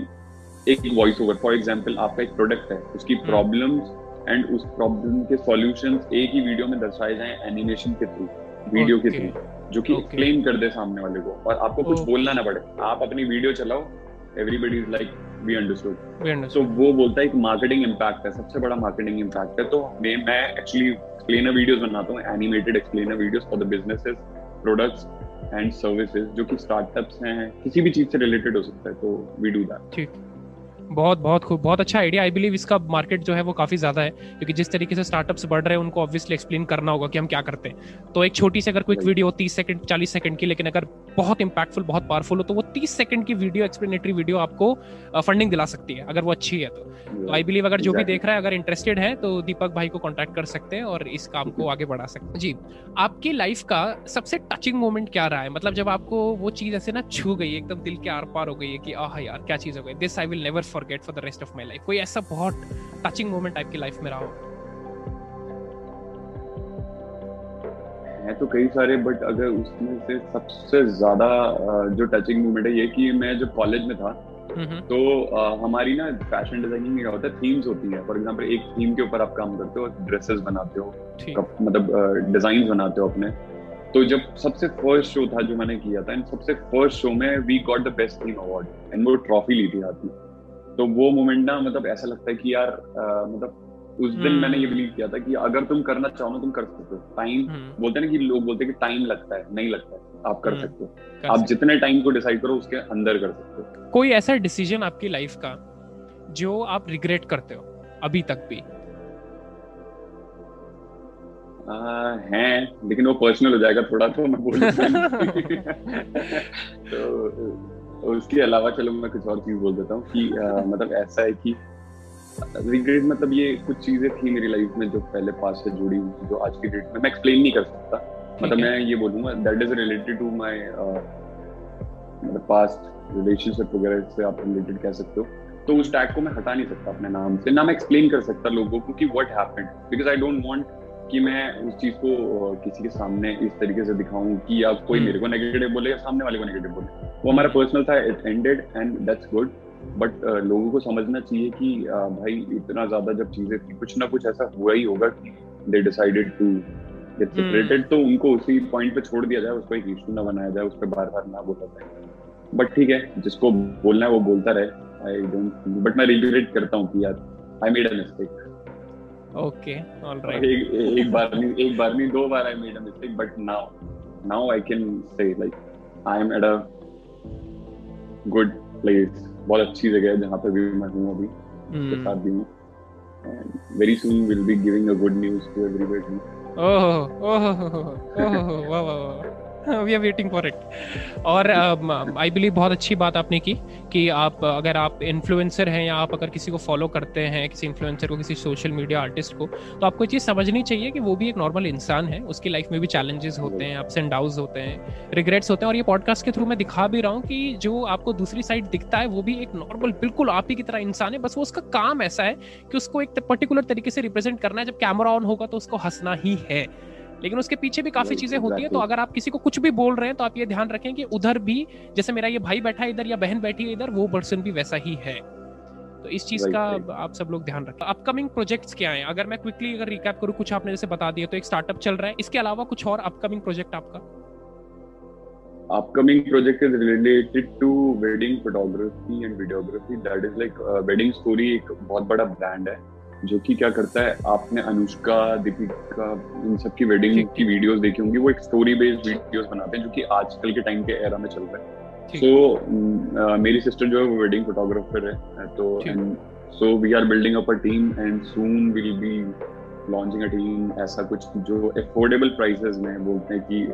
B: एक वॉइस ओवर फॉर एग्ज़ाम्पल आपका एक प्रोडक्ट है उसकी प्रॉब्लम्स हम्म। एंड उस प्रॉब्लम के सॉल्यूशन एक ही वीडियो में दर्शाए जाए एनिमेशन के थ्रू वीडियो के थ्रू जो कि एक्सप्लेन कर दे सामने वाले को। और आपको कुछ बोलना ना पड़े। आप अपनी वीडियो चलाओ everybody is like we understood so वो बोलता है एक मार्केटिंग इम्पैक्ट है सबसे बड़ा मार्केटिंग इम्पैक्ट है। तो मैं मैं एक्चुअली एक्सप्लेनर वीडियोस बनाता हूँ animated explainer videos for the businesses products and services जो कि स्टार्टअप्स हैं किसी भी चीज़ से रिलेटेड हो सकता है तो वी डू दैट
A: ठीक। बहुत बहुत खूब बहुत अच्छा आइडिया आई बिलीव इसका मार्केट जो है वो काफ़ी ज़्यादा है क्योंकि जिस तरीके से स्टार्टअप्स बढ़ रहे हैं उनको ऑब्वियसली एक्सप्लेन करना होगा कि हम क्या करते हैं. तो एक छोटी सी अगर क्विक वीडियो तीस सेकंड चालीस सेकंड की लेकिन अगर बहुत इंपैक्टफुल बहुत पावरफुल हो तो वो तीस सेकंड की वीडियो एक्सप्लेनेटरी वीडियो आपको फंडिंग दिला सकती है अगर वो अच्छी है तो. आई बिलीव अगर जो भी देख रहा है अगर इंटरेस्टेड है तो दीपक भाई को कॉन्टैक्ट कर सकते हैं और इस काम को आगे बढ़ा सकते हैं. जी आपकी लाइफ का सबसे टचिंग मोमेंट क्या रहा है? मतलब जब आपको वो चीज़ ऐसे ना छू गई एकदम दिल के आर पार हो गई है कि आह यार क्या चीज़ हो गई? This I will never forget for the rest of my life कोई ऐसा बहुत टचिंग मोमेंट आपकी लाइफ में रहा हो?
B: है तो कई सारे बट अगर उसमें से सबसे ज़्यादा जो टचिंग मोमेंट है ये कि मैं जब कॉलेज में था तो आ, हमारी ना फ़ैशन डिज़ाइनिंग में क्या होता है थीम्स होती है। फॉर एग्जांपल एक थीम के ऊपर आप काम करते हो ड्रेसेस बनाते हो मतलब डिज़ाइन बनाते हो अपने। तो जब सबसे फ़र्स्ट शो था जो मैंने किया था एंड सबसे फ़र्स्ट शो में we got the best theme award and वो ट्रॉफी ली थी हाथ में। तो वो मोमेंट ना मतलब ऐसा लगता है कि यार आ, मतलब उस दिन मैंने ये बिलीव हम्म। किया था कि अगर तुम करना चाहो ना तुम कर सकते हो टाइम हम्म। बोलते हैं ना कि लोग बोलते हैं कि टाइम लगता है नहीं लगता है आप कर हम्म। सकते हो आप जितने टाइम को डिसाइड करो उसके अंदर कर सकते हो
A: कोई ऐसा डिसीज़न आपकी लाइफ का जो आप रिग्रेट करते हो अभी तक भी
B: आ, हैं लेकिन वो पर्सनल हो जाएगा थोड़ा तो मैं बोल तो उसके अलावा चलो मैं कुछ और चीज़ बोल देता हूँ कि मतलब ऐसा है कि रिग्रेट मतलब ये कुछ चीज़ें थी मेरी लाइफ में जो पहले पास से जुड़ी हुई जो आज की डेट में मैं एक्सप्लेन नहीं कर सकता। मतलब मैं ये बोलूँगा that is related to my मतलब पास्ट रिलेशनशिप वगैरह से आप रिलेटेड कह सकते हो। तो उस टैग को मैं हटा नहीं सकता अपने नाम से ना मैं एक्सप्लेन कर सकता लोगों को कि what happened because I don't want कि मैं उस चीज़ को किसी के सामने इस तरीके से दिखाऊँ कि या कोई hmm. मेरे को नेगेटिव बोले या सामने वाले को नेगेटिव बोले। वो हमारा पर्सनल था it ended and that's good but लोगों को समझना चाहिए कि uh, भाई इतना ज़्यादा जब चीज़ें थी कुछ ना कुछ ऐसा हुआ ही होगा कि they decided to get separated तो उनको उसी पॉइंट पे छोड़ दिया जाए उसको एक इशू ना बनाया जाए उस पर बार बार ना बोला जाए। बट ठीक है जिसको बोलना है वो बोलता रहे। आई डोंट बट मैं रिग्रेट करता हूँ कि यार I made a mistake
A: okay alright
B: एक, एक बार नहीं एक बार नहीं दो बार I made a mistake but now now I can say like I am at a good place बहुत अच्छी जगह है जहाँ पे भी मैं हूँ अभी hmm. साथ भी हूँ very soon will be giving a good news to everybody
A: oh oh oh वाह वाह we are waiting for it और आई uh, बिलीव बहुत अच्छी बात आपने की कि आप अगर आप इन्फ्लुएंसर हैं या आप अगर किसी को फॉलो करते हैं किसी इन्फ्लुएंसर को किसी सोशल मीडिया आर्टिस्ट को तो आपको चीज़ समझनी चाहिए कि वो भी एक नॉर्मल इंसान है। उसकी लाइफ में भी चैलेंजेस होते हैं अप्स एंड डाउन होते हैं रिग्रेट्स होते हैं और ये पॉडकास्ट के थ्रू मैं दिखा भी रहा हूँ कि जो आपको दूसरी साइड दिखता है वो भी एक नॉर्मल बिल्कुल आप ही की तरह इंसान है। बस वो उसका काम ऐसा है कि उसको एक पर्टिकुलर तरीके से रिप्रेजेंट करना है। जब कैमरा ऑन होगा तो उसको हंसना ही है। लेकिन उसके पीछे भी काफ़ी चीज़ें होती है तो अगर आप किसी को कुछ भी बोल रहे हैं तो आप ये ध्यान रखें कि उधर भी जैसे मेरा ये भाई बैठा है इधर या बहन बैठी है इधर वो पर्सन भी वैसा ही है। तो इस चीज़ का आप सब लोग ध्यान रखें। अपकमिंग प्रोजेक्ट्स क्या हैं? अगर मैं क्विकली अगर रिकैप करूँ कुछ आपने जैसे बता दिया तो एक स्टार्टअप चल रहा है। इसके अलावा कुछ और अपकमिंग प्रोजेक्ट आपका?
B: Upcoming project is related to wedding photography and videography. That is like uh, wedding story एक बहुत बड़ा ब्रांड है। जो कि क्या करता है आपने अनुष्का दीपिका इन सब की वेडिंग की वीडियोस देखी होंगी। वो एक स्टोरी बेस्ड वीडियोस बनाते हैं जो कि आजकल के टाइम के एरा में चल रहा है। सो so, uh, मेरी सिस्टर जो है वो वेडिंग फोटोग्राफर है तो so we are building up a team and soon will be launching a team ऐसा कुछ जो अफोर्डेबल प्राइसेस में बोलते हैं कि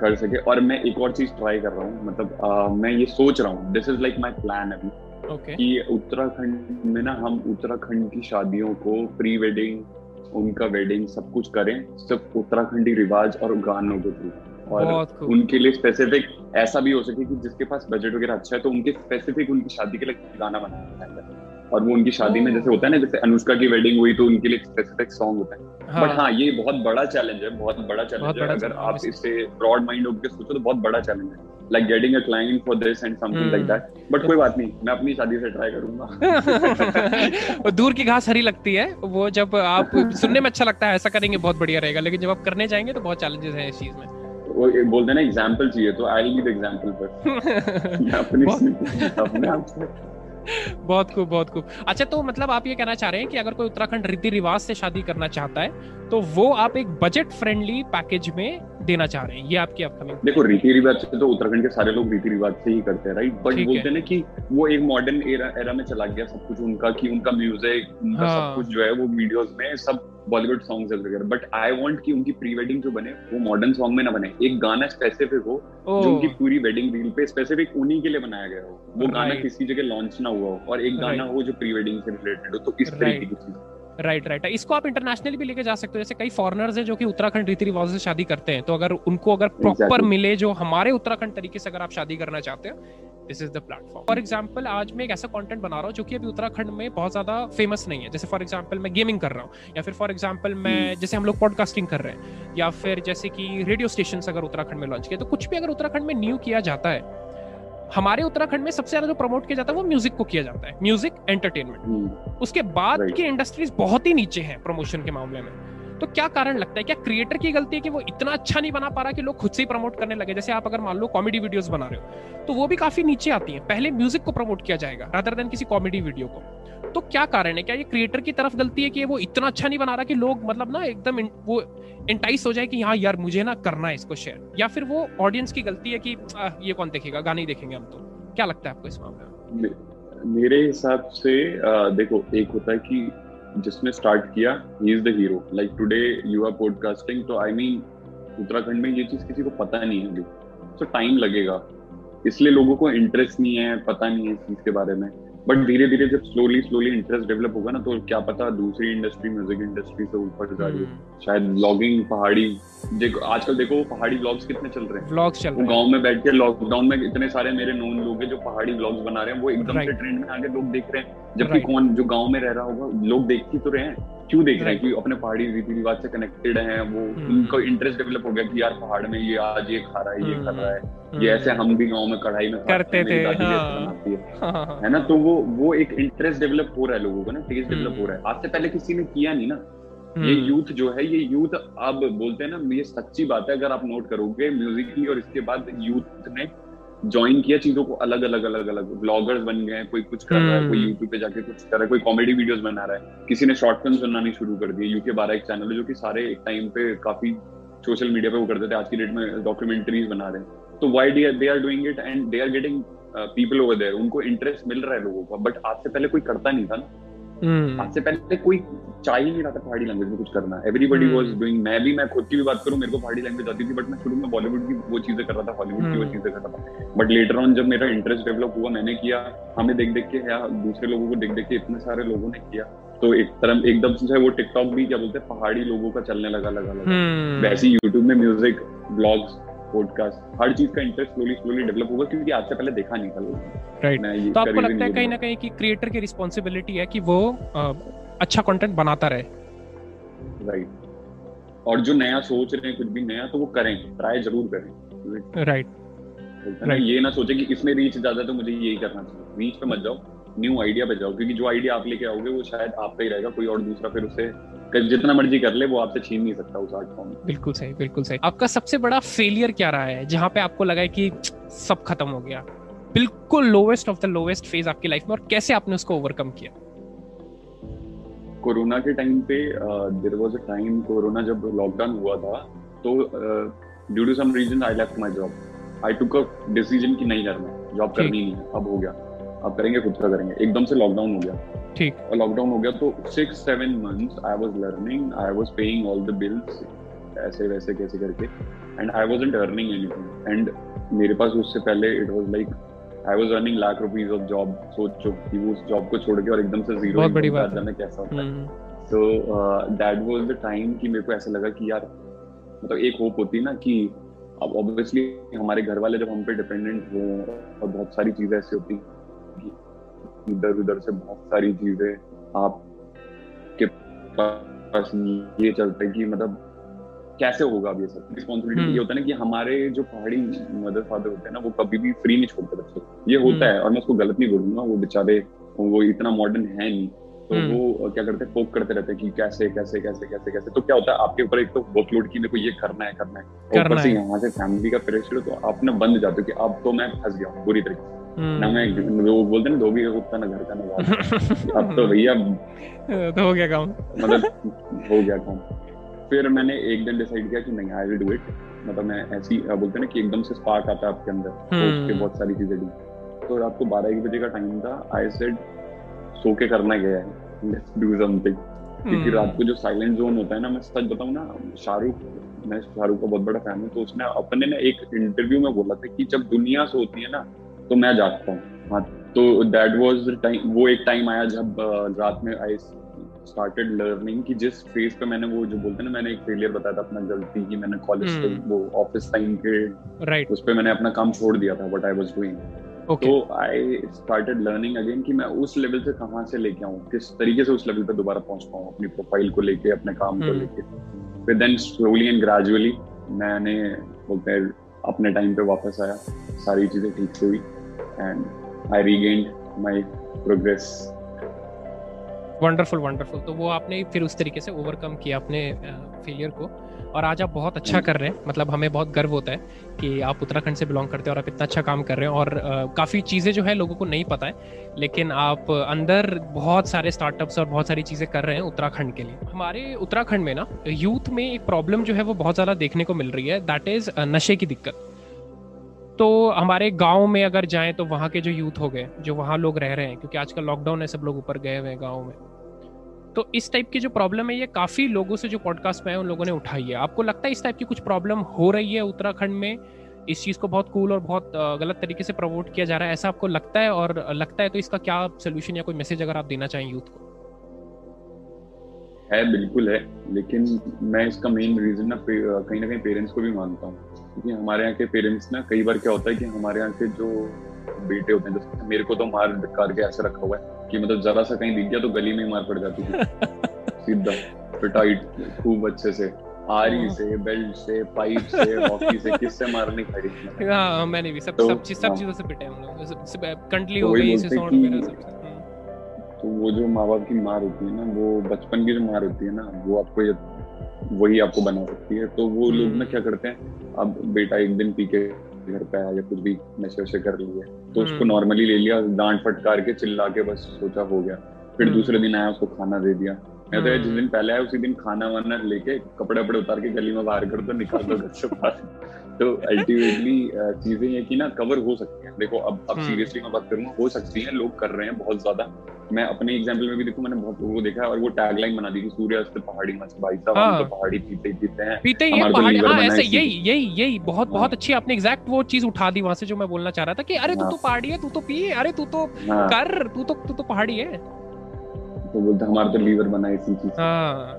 B: कर सके। और मैं एक और चीज़ ट्राई कर रहा हूँ मतलब आ, मैं ये सोच रहा हूँ। This is like my plan अभी।
A: Okay.
B: कि उत्तराखंड में ना हम उत्तराखंड की शादियों को प्री वेडिंग उनका वेडिंग सब कुछ करें सिर्फ़ उत्तराखंडी रिवाज और गानों के थ्रू। और उनके लिए स्पेसिफिक ऐसा भी हो सके कि जिसके पास बजट वगैरह अच्छा है तो उनके स्पेसिफिक उनकी शादी के लिए गाना बनाया जाए और वो उनकी शादी में जैसे होता है ना जैसे अनुष्का की वेडिंग हुई तो उनके लिए स्पेसिफिक सॉन्ग होता है। हाँ. बट हाँ ये बहुत बड़ा चैलेंज है बहुत बड़ा चैलेंज है। अगर आप इससे ब्रॉड माइंड होकर सोचो तो बहुत बड़ा चैलेंज है। Like getting a client for this and something like that but कोई बात नहीं मैं अपनी शादी से ट्राई करूँगा।
A: दूर की घास हरी लगती है वो जब आप सुनने में अच्छा लगता है ऐसा करेंगे बहुत बढ़िया रहेगा लेकिन जब आप करने जाएँगे तो बहुत चैलेंजेस हैं इस चीज़ में।
B: वो बोलते हैं ना एग्जांपल चाहिए तो आई विल एग्जांपल पर। अपने अपने आप से
A: बहुत खूब बहुत खूब। अच्छा तो मतलब आप ये कहना चाह रहे हैं कि अगर कोई उत्तराखंड रीति रिवाज से शादी करना चाहता है तो वो आप एक बजट फ्रेंडली पैकेज में देना चाह रहे हैं ये आपकी अपकमिंग
B: देखो रीति रिवाज से तो उत्तराखंड के सारे लोग रीति रिवाज से ही करते हैं राइट बट बोलते हैं। ना कि वो एक मॉडर्न एरा एरा में चला गया सब कुछ उनका कि उनका म्यूज़िक उनका हाँ. सब कुछ जो है वो वीडियोस में सब बॉलीवुड सॉन्ग्स वगैरह बट आई वांट कि उनकी प्री वेडिंग जो बने वो मॉडर्न सॉन्ग में ना बने। एक गाना स्पेसिफिक हो जो उनकी पूरी वेडिंग रील पे स्पेसिफिक उन्हीं के लिए बनाया गया हो। वो गाना किसी जगह लॉन्च ना हुआ हो और एक गाना हो जो प्री वेडिंग से रिलेटेड हो तो इस तरीके की चीज़।
A: राइट राइट इसको आप इंटरनेशनली भी लेके जा सकते हो। जैसे कई फॉरनर्स हैं जो कि उत्तराखंड रीति रिवाज से शादी करते हैं। तो अगर उनको अगर प्रॉपर exactly. मिले जो हमारे उत्तराखंड तरीके से अगर आप शादी करना चाहते हो this is the platform for example आज मैं एक ऐसा कंटेंट बना रहा हूँ जो कि अभी उत्तराखंड में बहुत ज़्यादा फ़ेमस नहीं है। जैसे फॉर एग्ज़ाम्पल मैं गेमिंग कर रहा हूँ। या फिर फॉर एग्ज़ाम्पल मैं hmm. जैसे हम लोग पॉडकास्टिंग कर रहे हैं। या फिर जैसे कि रेडियो स्टेशन अगर उत्तराखंड में लॉन्च किया तो कुछ भी अगर उत्तराखंड में न्यू किया जाता है हमारे उत्तराखंड में सबसे ज़्यादा जो प्रमोट किया जाता है वो म्यूज़िक को किया जाता है। म्यूज़िक एंटरटेनमेंट उसके बाद की इंडस्ट्रीज़ बहुत ही नीचे हैं प्रमोशन के मामले में। तो क्या कारण लगता है? क्या क्रिएटर की गलती है कि वो इतना अच्छा नहीं बना पा रहा कि लोग खुद से ही प्रमोट करने लगे? जैसे आप अगर मान लो कॉमेडी वीडियोस बना रहे हो तो वो भी काफ़ी नीचे आती है। पहले म्यूज़िक को प्रमोट किया जाएगा रादर देन किसी कॉमेडी वीडियो को। तो क्या कारण है? क्या ये क्रिएटर की तरफ़ गलती है कि वो इतना अच्छा नहीं बना रहा कि लोग मतलब ना एकदम वो इंटाइस हो जाए कि हाँ यार मुझे ना करना है इसको शेयर या फिर वो ऑडियंस की गलती है कि आ, ये कौन देखेगा? गाने ही देखेंगे हम तो। क्या लगता है आपको इस मामले
B: में? मेरे हिसाब से आ, देखो एक होता है कि जिसने स्टार्ट किया ही is the hero like today you are podcasting तो आई मीन उत्तराखंड में ये चीज़ किसी को पता नहीं है अभी। तो टाइम लगेगा। इसलिए लोगों को इंटरेस्ट नहीं है पता नहीं है इस चीज़ के बारे में। बट धीरे धीरे जब स्लोली स्लोली इंटरेस्ट डेवलप होगा ना तो क्या पता दूसरी इंडस्ट्री म्यूज़िक इंडस्ट्री से ऊपर जा रही है। हम्म। शायद ब्लॉगिंग पहाड़ी देखो आजकल देखो पहाड़ी ब्लॉग्स कितने चल रहे हैं।
A: ब्लॉग्स चल रहे हैं।
B: गाँव में बैठ के लॉकडाउन में इतने सारे मेरे नोन लोग हैं जो पहाड़ी ब्लॉग्स बना रहे हैं वो एकदम से ट्रेंड में आगे लोग देख रहे हैं। जबकि कौन जो गाँव में रह रहा होगा लोग देख ही तो रहे हैं। क्यों देख रहे हैं कि अपने पहाड़ी रीति रिवाज से कनेक्टेड हैं? वो हम्म। उनको इंटरेस्ट डेवलप हो गया कि यार पहाड़ में ये आज ये खा रहा है ये कर रहा है। हम्म। ये ऐसे हम भी गाँव में कढ़ाई में
A: करते थे
B: हाँ। है। ना? तो वो वो एक इंटरेस्ट डेवलप हो रहा है लोगों का ना टेस्ट डेवलप हम्म। हो रहा है। आज से पहले किसी ने किया नहीं ना। ये यूथ जो है ये यूथ अब बोलते हैं ना ये सच्ची बात है अगर आप नोट करोगे म्यूज़िक की और इसके बाद यूथ ने ज्वाइन किया चीज़ों को अलग अलग अलग अलग। ब्लॉगर्स बन गए कोई कुछ कर रहा है कोई यूट्यूब हम्म। पे जाके कुछ कर रहा है कोई कॉमेडी वीडियोस बना रहा है। किसी ने शॉर्ट फ़िल्म बनानी शुरू कर दी। यूके बारह एक चैनल है जो कि सारे एक टाइम पे काफ़ी सोशल मीडिया पे वो करते थे। आज की डेट में डॉक्यूमेंट्रीज बना रहे हैं। तो why the they are doing it and they are getting people over there उनको इंटरेस्ट मिल रहा है लोगों का। बट आज से पहले कोई करता नहीं था ना। हम्म। से पहले कोई चाह ही नहीं रहा था पहाड़ी लैंग्वेज में कुछ करना एवरीबडी वाज डूइंग मैं भी मैं खुद की भी बात करूँ मेरे को पहाड़ी लैंग्वेज आती थी बट मैं शुरू में बॉलीवुड की वो चीज़ें कर रहा था हॉलीवुड की वो हम्म। चीज़ें कर रहा था बट लेटर ऑन जब मेरा इंटरेस्ट डेवलप हुआ मैंने किया हमें देख देख के या दूसरे लोगों को देख देख के इतने सारे लोगों ने किया तो एक तरह एकदम से वो टिकटॉक भी क्या बोलते हैं पहाड़ी लोगों का चलने लगा लगा लगा हम्म। वैसे यूट्यूब में म्यूज़िक ब्लॉग्स पॉडकास्ट हर चीज़ का इंटरेस्ट स्लोली स्लोली डेवलप होगा क्योंकि आज से पहले देखा नहीं था लोग
A: राइट तो आपको लगता है कहीं ना कहीं कि क्रिएटर की रिस्पॉन्सिबिलिटी है कि वो अच्छा कंटेंट बनाता रहे?
B: राइट और जो नया सोच रहे हैं कुछ भी नया तो वो करें ट्राई ज़रूर करें।
A: Right
B: right. right. ये ना सोचे कि इसमें रीच ज़्यादा तो मुझे यही करना चाहिए। रीच पे मत जाओ। न्यू आइडिया पे जाओ क्योंकि जो आइडिया आप लेके आओगे वो शायद आप पे ही रहेगा कोई और दूसरा फिर उसे जितना मर्ज़ी कर ले वो आपसे छीन नहीं सकता उस आर्ट फॉर्म
A: बिल्कुल सही बिल्कुल सही। आपका सबसे बड़ा फेलियर क्या रहा है जहाँ पे आपको लगा है कि सब खत्म हो गया? बिल्कुल lowest of the lowest phase आपकी लाइफ में और कैसे आपने उसको ओवरकम किया?
B: कोरोना के टाइम पे there was a time corona जब लॉकडाउन हुआ था तो due to some reason I left my job I took a decision की नहीं करना जॉब करनी नहीं है अब हो गया। अब करेंगे खुद का करेंगे। एकदम से लॉकडाउन हो गया।
A: ठीक।
B: और लॉकडाउन हो गया तो six seven months I was learning I was paying all the bills ऐसे वैसे कैसे करके। And I wasn't earning anything and मेरे पास उससे पहले it was like I was earning lakh rupees of job सोचो कि वो उस जॉब को छोड़ के और एकदम से ज़ीरो
A: बहुत बड़ी बात
B: जाना कैसा होता है। तो दैट वाज द टाइम कि मेरे को ऐसा लगा कि यार मतलब एक होप होती ना कि अब ऑब्वियसली हमारे घर वाले जब हम पे डिपेंडेंट हो और बहुत सारी चीज़ें ऐसी होती इधर उधर से बहुत सारी चीज़ें आपके पास ये चलते हैं कि मतलब कैसे होगा अब ये सब रिस्पॉन्सिबिलिटी हम्म। ये होता है ना कि हमारे जो पहाड़ी मदर फादर होते हैं ना वो कभी भी फ्री नहीं छोड़ते बच्चे ये होता हम्म। है और मैं उसको गलत नहीं बोलूँगा वो बेचारे वो इतना मॉडर्न है नहीं तो हम्म। वो क्या करते हैं पोक करते रहते हैं कि कैसे कैसे कैसे कैसे कैसे तो क्या होता है आपके ऊपर एक तो वर्कलोड की मेरे ये करना है करना है ऊपर से यहाँ से फैमिली का प्रेशर तो आप ना बंद जाते हो कि अब तो मैं फंस गया हूँ बुरी तरीके से। ना मैं वो बोलते ना धोबी का कुत्ता ना घर का ना अब तो भैया
A: तो हो गया काम।
B: मतलब हो गया काम। फिर मैंने एक दिन डिसाइड किया कि नहीं आई विल डू इट मतलब मैं ऐसी बोलते ना कि एकदम से स्पार्क आता है आपके अंदर सोच के बहुत सारी चीज़ें दी। तो रात को बारह एक बजे का टाइम था आई सेड सो के करना गया है? लेट्स डू समथिंग क्योंकि हम्म। रात को जो साइलेंट जोन होता है ना मैं सच बताऊँ ना शाहरुख मैं शाहरुख का बहुत बड़ा फ़ैन हूँ तो उसने अपने ना एक इंटरव्यू में बोला था कि जब दुनिया सोती है ना तो मैं जागता हूँ हाँ तो दैट वाज टाइम वो एक टाइम आया जब रात में आई स्टार्टेड लर्निंग कि जिस फ़ेज़ पे मैंने वो जो बोलते हैं ना मैंने एक फेलियर बताया था अपना गलती की मैंने कॉलेज hmm. हम्म। वो ऑफ़िस टाइम के
A: राइट
B: उस पे मैंने अपना काम छोड़ दिया था व्हाट आई वाज डूइंग तो आई स्टार्टेड लर्निंग अगेन कि मैं उस लेवल से कहाँ से लेके आऊँ किस तरीके से उस लेवल पे दोबारा पहुँच पाऊँ अपनी प्रोफ़ाइल को लेके अपने काम को hmm. लेके फिर देन स्लोली एंड ग्रेजुअली मैंने बोलते हैं अपने टाइम पे वापस आया सारी चीज़ें ठीक से हुई and I regained my progress.
A: Wonderful wonderful तो वो आपने फिर उस तरीके से ओवरकम किया अपने फेलियर को। और आज आप बहुत अच्छा कर रहे हैं। मतलब हमें बहुत गर्व होता है कि आप उत्तराखंड से बिलोंग करते हैं और आप इतना अच्छा काम कर रहे हैं। और काफ़ी चीज़ें जो है लोगों को नहीं पता है, लेकिन आप अंदर बहुत सारे स्टार्टअप्स और बहुत सारी चीज़ें कर रहे हैं उत्तराखंड के लिए। हमारे उत्तराखंड में ना यूथ में एक प्रॉब्लम जो है वो बहुत ज़्यादा देखने को मिल रही है। दैट इज़ नशे की दिक्कत। तो हमारे गाँव में अगर जाएँ तो वहाँ के जो यूथ हो गए, जो वहाँ लोग रह रहे हैं, क्योंकि आजकल लॉकडाउन है, सब लोग ऊपर गए हुए हैं गाँव में। तो इस टाइप की जो प्रॉब्लम है, ये काफ़ी लोगों से जो पॉडकास्ट में है, उन लोगों ने उठाई है। आपको लगता है इस टाइप की कुछ प्रॉब्लम हो रही है उत्तराखंड में? इस चीज़ को बहुत कूल और बहुत गलत तरीके से प्रमोट किया जा रहा है, ऐसा आपको लगता है? और लगता है तो इसका क्या सोल्यूशन या कोई मैसेज अगर आप देना चाहें यूथ को?
B: है, बिल्कुल है, लेकिन मैं इसका मेन रीजन ना कहीं ना कहीं पेरेंट्स को भी मानता हूँ। क्योंकि हमारे यहाँ के पेरेंट्स ना कई बार क्या होता है कि हमारे यहाँ के जो बेटे होते हैं जैसे मेरे को तो मार डकार के ऐसे रखा हुआ है कि मतलब जरा सा कहीं दिख गया तो गली में मार पड़ जाती थी सीधा पिटाई खूब अच्छे से आरी हाँ। से बेल्ट से पाइप से हॉकी से किससे मारने खड़ी
A: हाँ मैंने भी सब तो, सब चीज़ सब हाँ। चीज़ों से पिटे हम लोग कंटली हो गई इसे साउंड मेरा सब
B: हाँ। तो वो जो माँ बाप की मार होती है ना वो बचपन की जो मार होती है ना वो आपको वही आपको बना सकती है। तो वो लोग ना क्या करते हैं अब बेटा एक दिन पी के घर पे आया या कुछ भी नशे वशे कर लिए तो उसको नॉर्मली हम्म। ले लिया डांट फटकार के चिल्ला के बस सोचा हो गया। फिर हम्म। दूसरे दिन आया उसको खाना दे दिया। मैं तो जिस दिन पहले आया उसी दिन खाना वाना लेके कपड़े वपड़े उतार के गली में बाहर कर दो निकाल दो घर से बाहर। तो अल्टीमेटली चीज़ें ये कि ना कवर हो सकती हैं। देखो अब अब सीरियसली मैं बात करूँगा हो सकती है लोग कर रहे हैं बहुत ज़्यादा। मैं अपने एग्ज़ाम्पल में भी देखूँ मैंने बहुत लोगों देखा है और वो टैगलाइन बना दी कि सूर्यास्त पहाड़ी मत भाई साहब हम तो पहाड़ी पीते ही पीते हैं
A: पीते ही हैं पहाड़ी हाँ ऐसे यही यही यही बहुत बहुत अच्छी आपने एग्जैक्ट वो चीज़ उठा दी वहाँ से जो मैं बोलना चाह रहा था कि अरे तू तो पहाड़ी है तू तो पी अरे तू तो कर तू तो तू तो पहाड़ी है।
B: तो बोलते हमारा तो लीवर बना इसी चीज़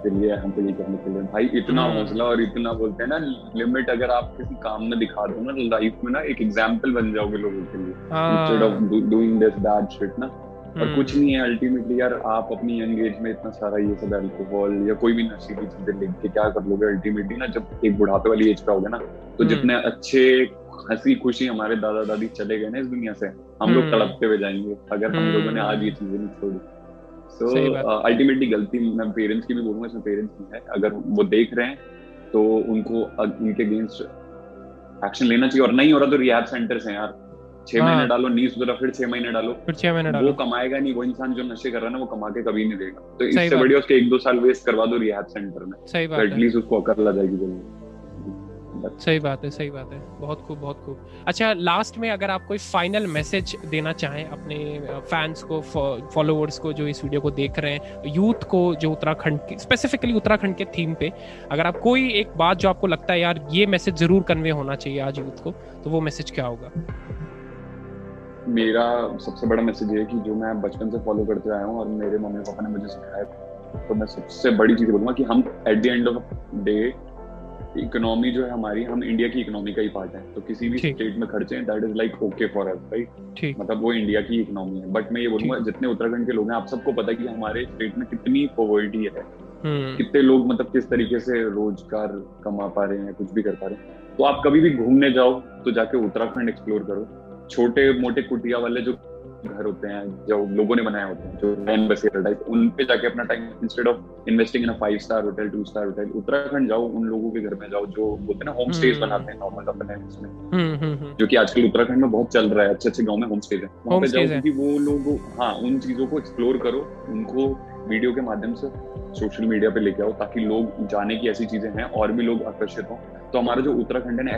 B: चलिए हम तो ये कहने के लिए भाई इतना हौसला और इतना बोलते हैं ना लिमिट अगर आप किसी काम में दिखा दो ना लाइफ में ना एक एग्ज़ाम्पल बन जाओगे लोगों के लिए। Instead of doing this bad shit ना। और कुछ नहीं है अल्टीमेटली यार आप अपनी यंग एज में इतना सारा ये सब अल्कोहल या कोई भी नशीली चीज़ें लेके के क्या कर लोगे अल्टीमेटली ना जब एक बुढ़ापे वाली एज पे होगे ना तो जितने अच्छे हँसी खुशी हमारे दादा दादी चले गए ना इस दुनिया से हम लोग तड़पते हुए जाएँगे अगर हम लोगों ने आज ये चीज़ें नहीं छोड़ी। सो अल्टीमेटली uh, गलती मैं पेरेंट्स की भी बोलूँगा इसमें पेरेंट्स की है। अगर वो देख रहे हैं तो उनको उनके अगेंस्ट एक्शन लेना चाहिए। और नहीं हो रहा तो रिहैब सेंटर्स हैं यार। छह हाँ. महीने डालो नहीं सुधरा फिर छह महीने डालो।
A: फिर छह महीने डालो।
B: वो कमाएगा नहीं वो इंसान जो नशे कर रहा है ना वो कमा के कभी नहीं देगा। तो इससे बढ़िया उसके एक दो साल वेस्ट करवा दो रिहैब सेंटर में।
A: सही बात
B: एटलीस्ट उसको अकल ला जाएगी जल्दी
A: सही बात है, सही बात है। बहुत खूब बहुत खूब। अच्छा लास्ट में अगर आप कोई फाइनल मैसेज देना चाहें अपने फैंस को फॉलोअर्स को जो इस वीडियो को देख रहे हैं यूथ को जो उत्तराखंड की स्पेसिफिकली उत्तराखंड के थीम पे, अगर आप कोई एक बात जो आपको लगता है, यार, ये मैसेज ज़रूर कन्वे होना चाहिए आज यूथ को तो वो मैसेज क्या होगा?
B: मेरा सबसे बड़ा मैसेज ये है कि जो मैं बचपन से फॉलो करते आया हूँ और मेरे मम्मी पापा ने मुझे सिखाया तो मैं सबसे बड़ी चीज़ बोलूँगा कि हम at the end of day economy जो है हमारी हम इंडिया की इकोनॉमी का ही पार्ट है। तो किसी भी स्टेट में खर्चे that is like okay for us right मतलब वो इंडिया की इकोनॉमी है। बट मैं ये बोलूँगा जितने उत्तराखंड के लोग हैं आप सबको पता है कि हमारे स्टेट में कितनी पॉवर्टी है। हम्म। कितने लोग मतलब किस तरीके से रोज़गार कमा पा रहे हैं कुछ भी कर पा रहे हैं। तो आप कभी भी घूमने जाओ तो जाके उत्तराखंड एक्सप्लोर करो। छोटे मोटे कुटिया वाले जो घर होते हैं जो लोगों ने बनाए होते हैं जो रैन बसेरा टाइप उन पे जाके अपना time instead of investing in five star hotel two star hotel Uttarakhand जाओ उन लोगों के घर में जाओ जो बोलते हैं ना होम स्टेज बनाते हैं नॉर्मल अपने उसमें हम्म, हम्म, हम्म। जो कि आजकल उत्तराखंड में बहुत चल रहा है अच्छे अच्छे गाँव में होम स्टेज है। वहाँ पे जाओ क्योंकि वो लोग हाँ उन चीज़ों को एक्सप्लोर करो उनको वीडियो के माध्यम से सोशल मीडिया पे लेके आओ ताकि लोग जाने की ऐसी चीज़ें हैं और भी लोग आकर्षित हों। तो हमारा जो उत्तराखंड है ना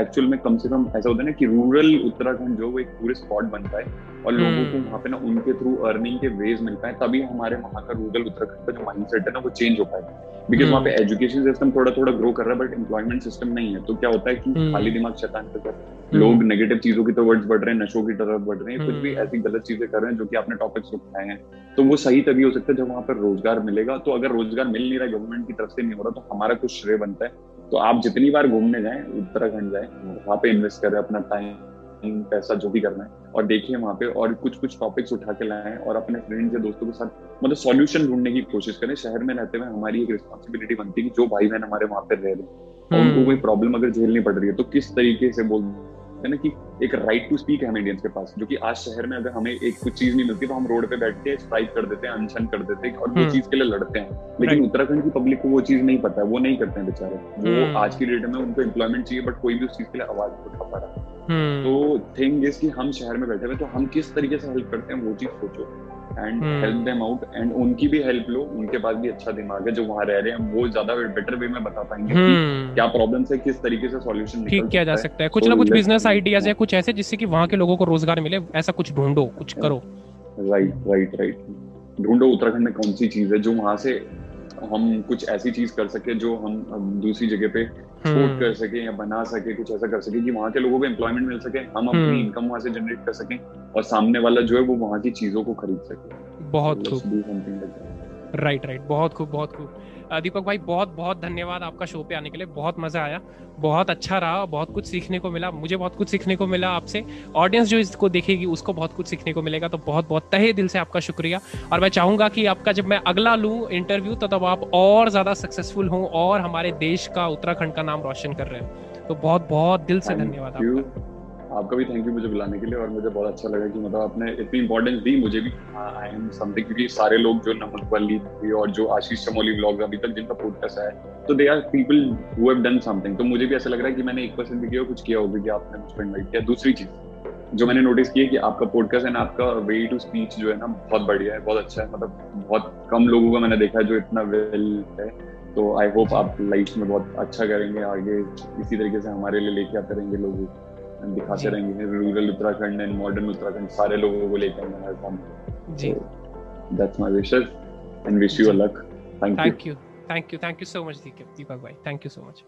B: एक्चुअल में कम से कम ऐसा होता है ना कि रूरल उत्तराखंड जो वो एक पूरे स्पॉट बन पाए और लोगों को वहाँ पे ना उनके थ्रू अर्निंग के वेज मिल पाए तभी हमारे वहाँ का रूरल उत्तराखंड का जो माइंड सेट है ना वो चेंज हो पाएगा बिकॉज़ वहाँ पे एजुकेशन सिस्टम थोड़ा थोड़ा ग्रो कर रहा है बट एम्प्लॉयमेंट सिस्टम नहीं है। तो क्या होता है कि खाली दिमाग शैतान पे कर लोग नेगेटिव चीज़ों की तरफ़ बढ़ रहे हैं नशों की तरफ़ बढ़ रहे हैं कुछ भी ऐसी गलत चीज़ें कर रहे हैं जो कि आपने टॉपिक्स उठाए हैं। तो वो सही तभी हो सकता है जब वहाँ पर रोज़गार मिलेगा। तो अगर रोज़गार मिल नहीं रहा है गवर्नमेंट की तरफ़ से नहीं हो रहा तो हमारा कुछ श्रेय बनता है। तो आप जितनी बार घूमने जाए उत्तराखंड जाए वहाँ पे इन्वेस्ट करें अपना टाइम पैसा जो भी करना है और देखिए वहाँ पे और कुछ कुछ टॉपिक्स उठा के लाए और अपने फ्रेंड्स या दोस्तों के साथ मतलब सॉल्यूशन ढूँढने की कोशिश करें शहर में रहते हुए हमारी एक रिस्पॉन्सिबिलिटी बनती है कि जो भाई बहन हमारे वहाँ पे रह रहे हैं उनको हम्म। कोई प्रॉब्लम अगर झेलनी पड़ रही है तो किस तरीके से बोल है ना कि एक राइट टू स्पीक है हम इंडियंस के पास जो कि आज शहर में अगर हमें एक कुछ चीज़ नहीं मिलती तो हम रोड पे बैठ के स्ट्राइक कर देते हैं अनशन कर देते हैं और वो हम्म। चीज़ के लिए लड़ते हैं लेकिन उत्तराखंड की पब्लिक को वो चीज़ नहीं पता है वो नहीं करते हैं बेचारे वो हम्म। आज की डेट में उनको एम्प्लॉयमेंट चाहिए बट कोई भी उस चीज़ के लिए आवाज़ उठा पा रहा हम्म। तो थिंग इज़ कि हम शहर में बैठे हुए तो हम किस तरीके से हेल्प करते हैं वो चीज़ सोचो। And help them out and उनकी भी हेल्प लो उनके पास भी अच्छा दिमाग है जो वहाँ रह रहे हैं वो ज़्यादा बेटर वे में बता पाएँगे hmm. क्या प्रॉब्लम है किस तरीके से सॉल्यूशन
A: ठीक किया जा सकता है। कुछ ना कुछ बिज़नेस आइडियाज़ है कुछ ऐसे जिससे कि वहाँ के लोगों को रोज़गार मिले ऐसा कुछ ढूंढो कुछ करो।
B: राइट राइट राइट ढूंढो उत्तराखंड में कौन सी चीज़ है जो वहाँ से हम कुछ ऐसी चीज़ कर सके जो हम दूसरी जगह पे हम्म। कर सके या बना सके कुछ ऐसा कर सके कि वहाँ के लोगों को एम्प्लॉयमेंट मिल सके हम अपनी इनकम हम्म। वहाँ से जनरेट कर सकें और सामने वाला जो है वो वहाँ की चीज़ों को खरीद सके
A: बहुत राइट राइट बहुत खूब बहुत खूब। दीपक भाई बहुत बहुत धन्यवाद आपका शो पे आने के लिए। बहुत मज़ा आया। बहुत अच्छा रहा बहुत कुछ सीखने को मिला। मुझे बहुत कुछ सीखने को मिला आपसे। ऑडियंस जो इसको देखेगी उसको बहुत कुछ सीखने को मिलेगा। तो बहुत बहुत तहे दिल से आपका शुक्रिया। और मैं चाहूँगा कि आपका जब मैं अगला लूँ इंटरव्यू तो तब आप और ज़्यादा सक्सेसफुल हों और हमारे देश का उत्तराखंड का नाम रोशन कर रहे हो। तो बहुत बहुत दिल से धन्यवाद आपका।
B: आपका भी थैंक यू मुझे बुलाने के लिए और मुझे बहुत अच्छा लगा कि मतलब आपने इतनी इंपॉर्टेंस दी मुझे भी। आई एम समथिंग क्योंकि सारे लोग जो नमक वाली और जो आशीष चमोली ब्लॉग अभी तक जिनका पॉडकास्ट है तो they are people who have done something तो मुझे भी ऐसा लग रहा है कि मैंने एक परसेंट भी किया कुछ किया होगा कि आपने मुझको इनवाइट किया। दूसरी चीज़, जो मैंने नोटिस किया कि आपका पॉडकास्ट एंड आपका वे टू स्पीच जो है ना, बहुत बढ़िया है, बहुत अच्छा है। मतलब बहुत कम लोगों का मैंने देखा है जो इतना वेल है। तो आई होप आप लाइफ में बहुत अच्छा करेंगे, आगे इसी तरीके से हमारे लिए लेके आते रहेंगे लोगों दिखाते रहेंगे rural Uttarakhand and modern Uttarakhand सारे लोगों को लेकर आएँगे हमारे फॉर्म जी। That's my wishes and wish you luck thank you
A: thank you thank you thank you so much Deepak भाई थैंक यू सो मच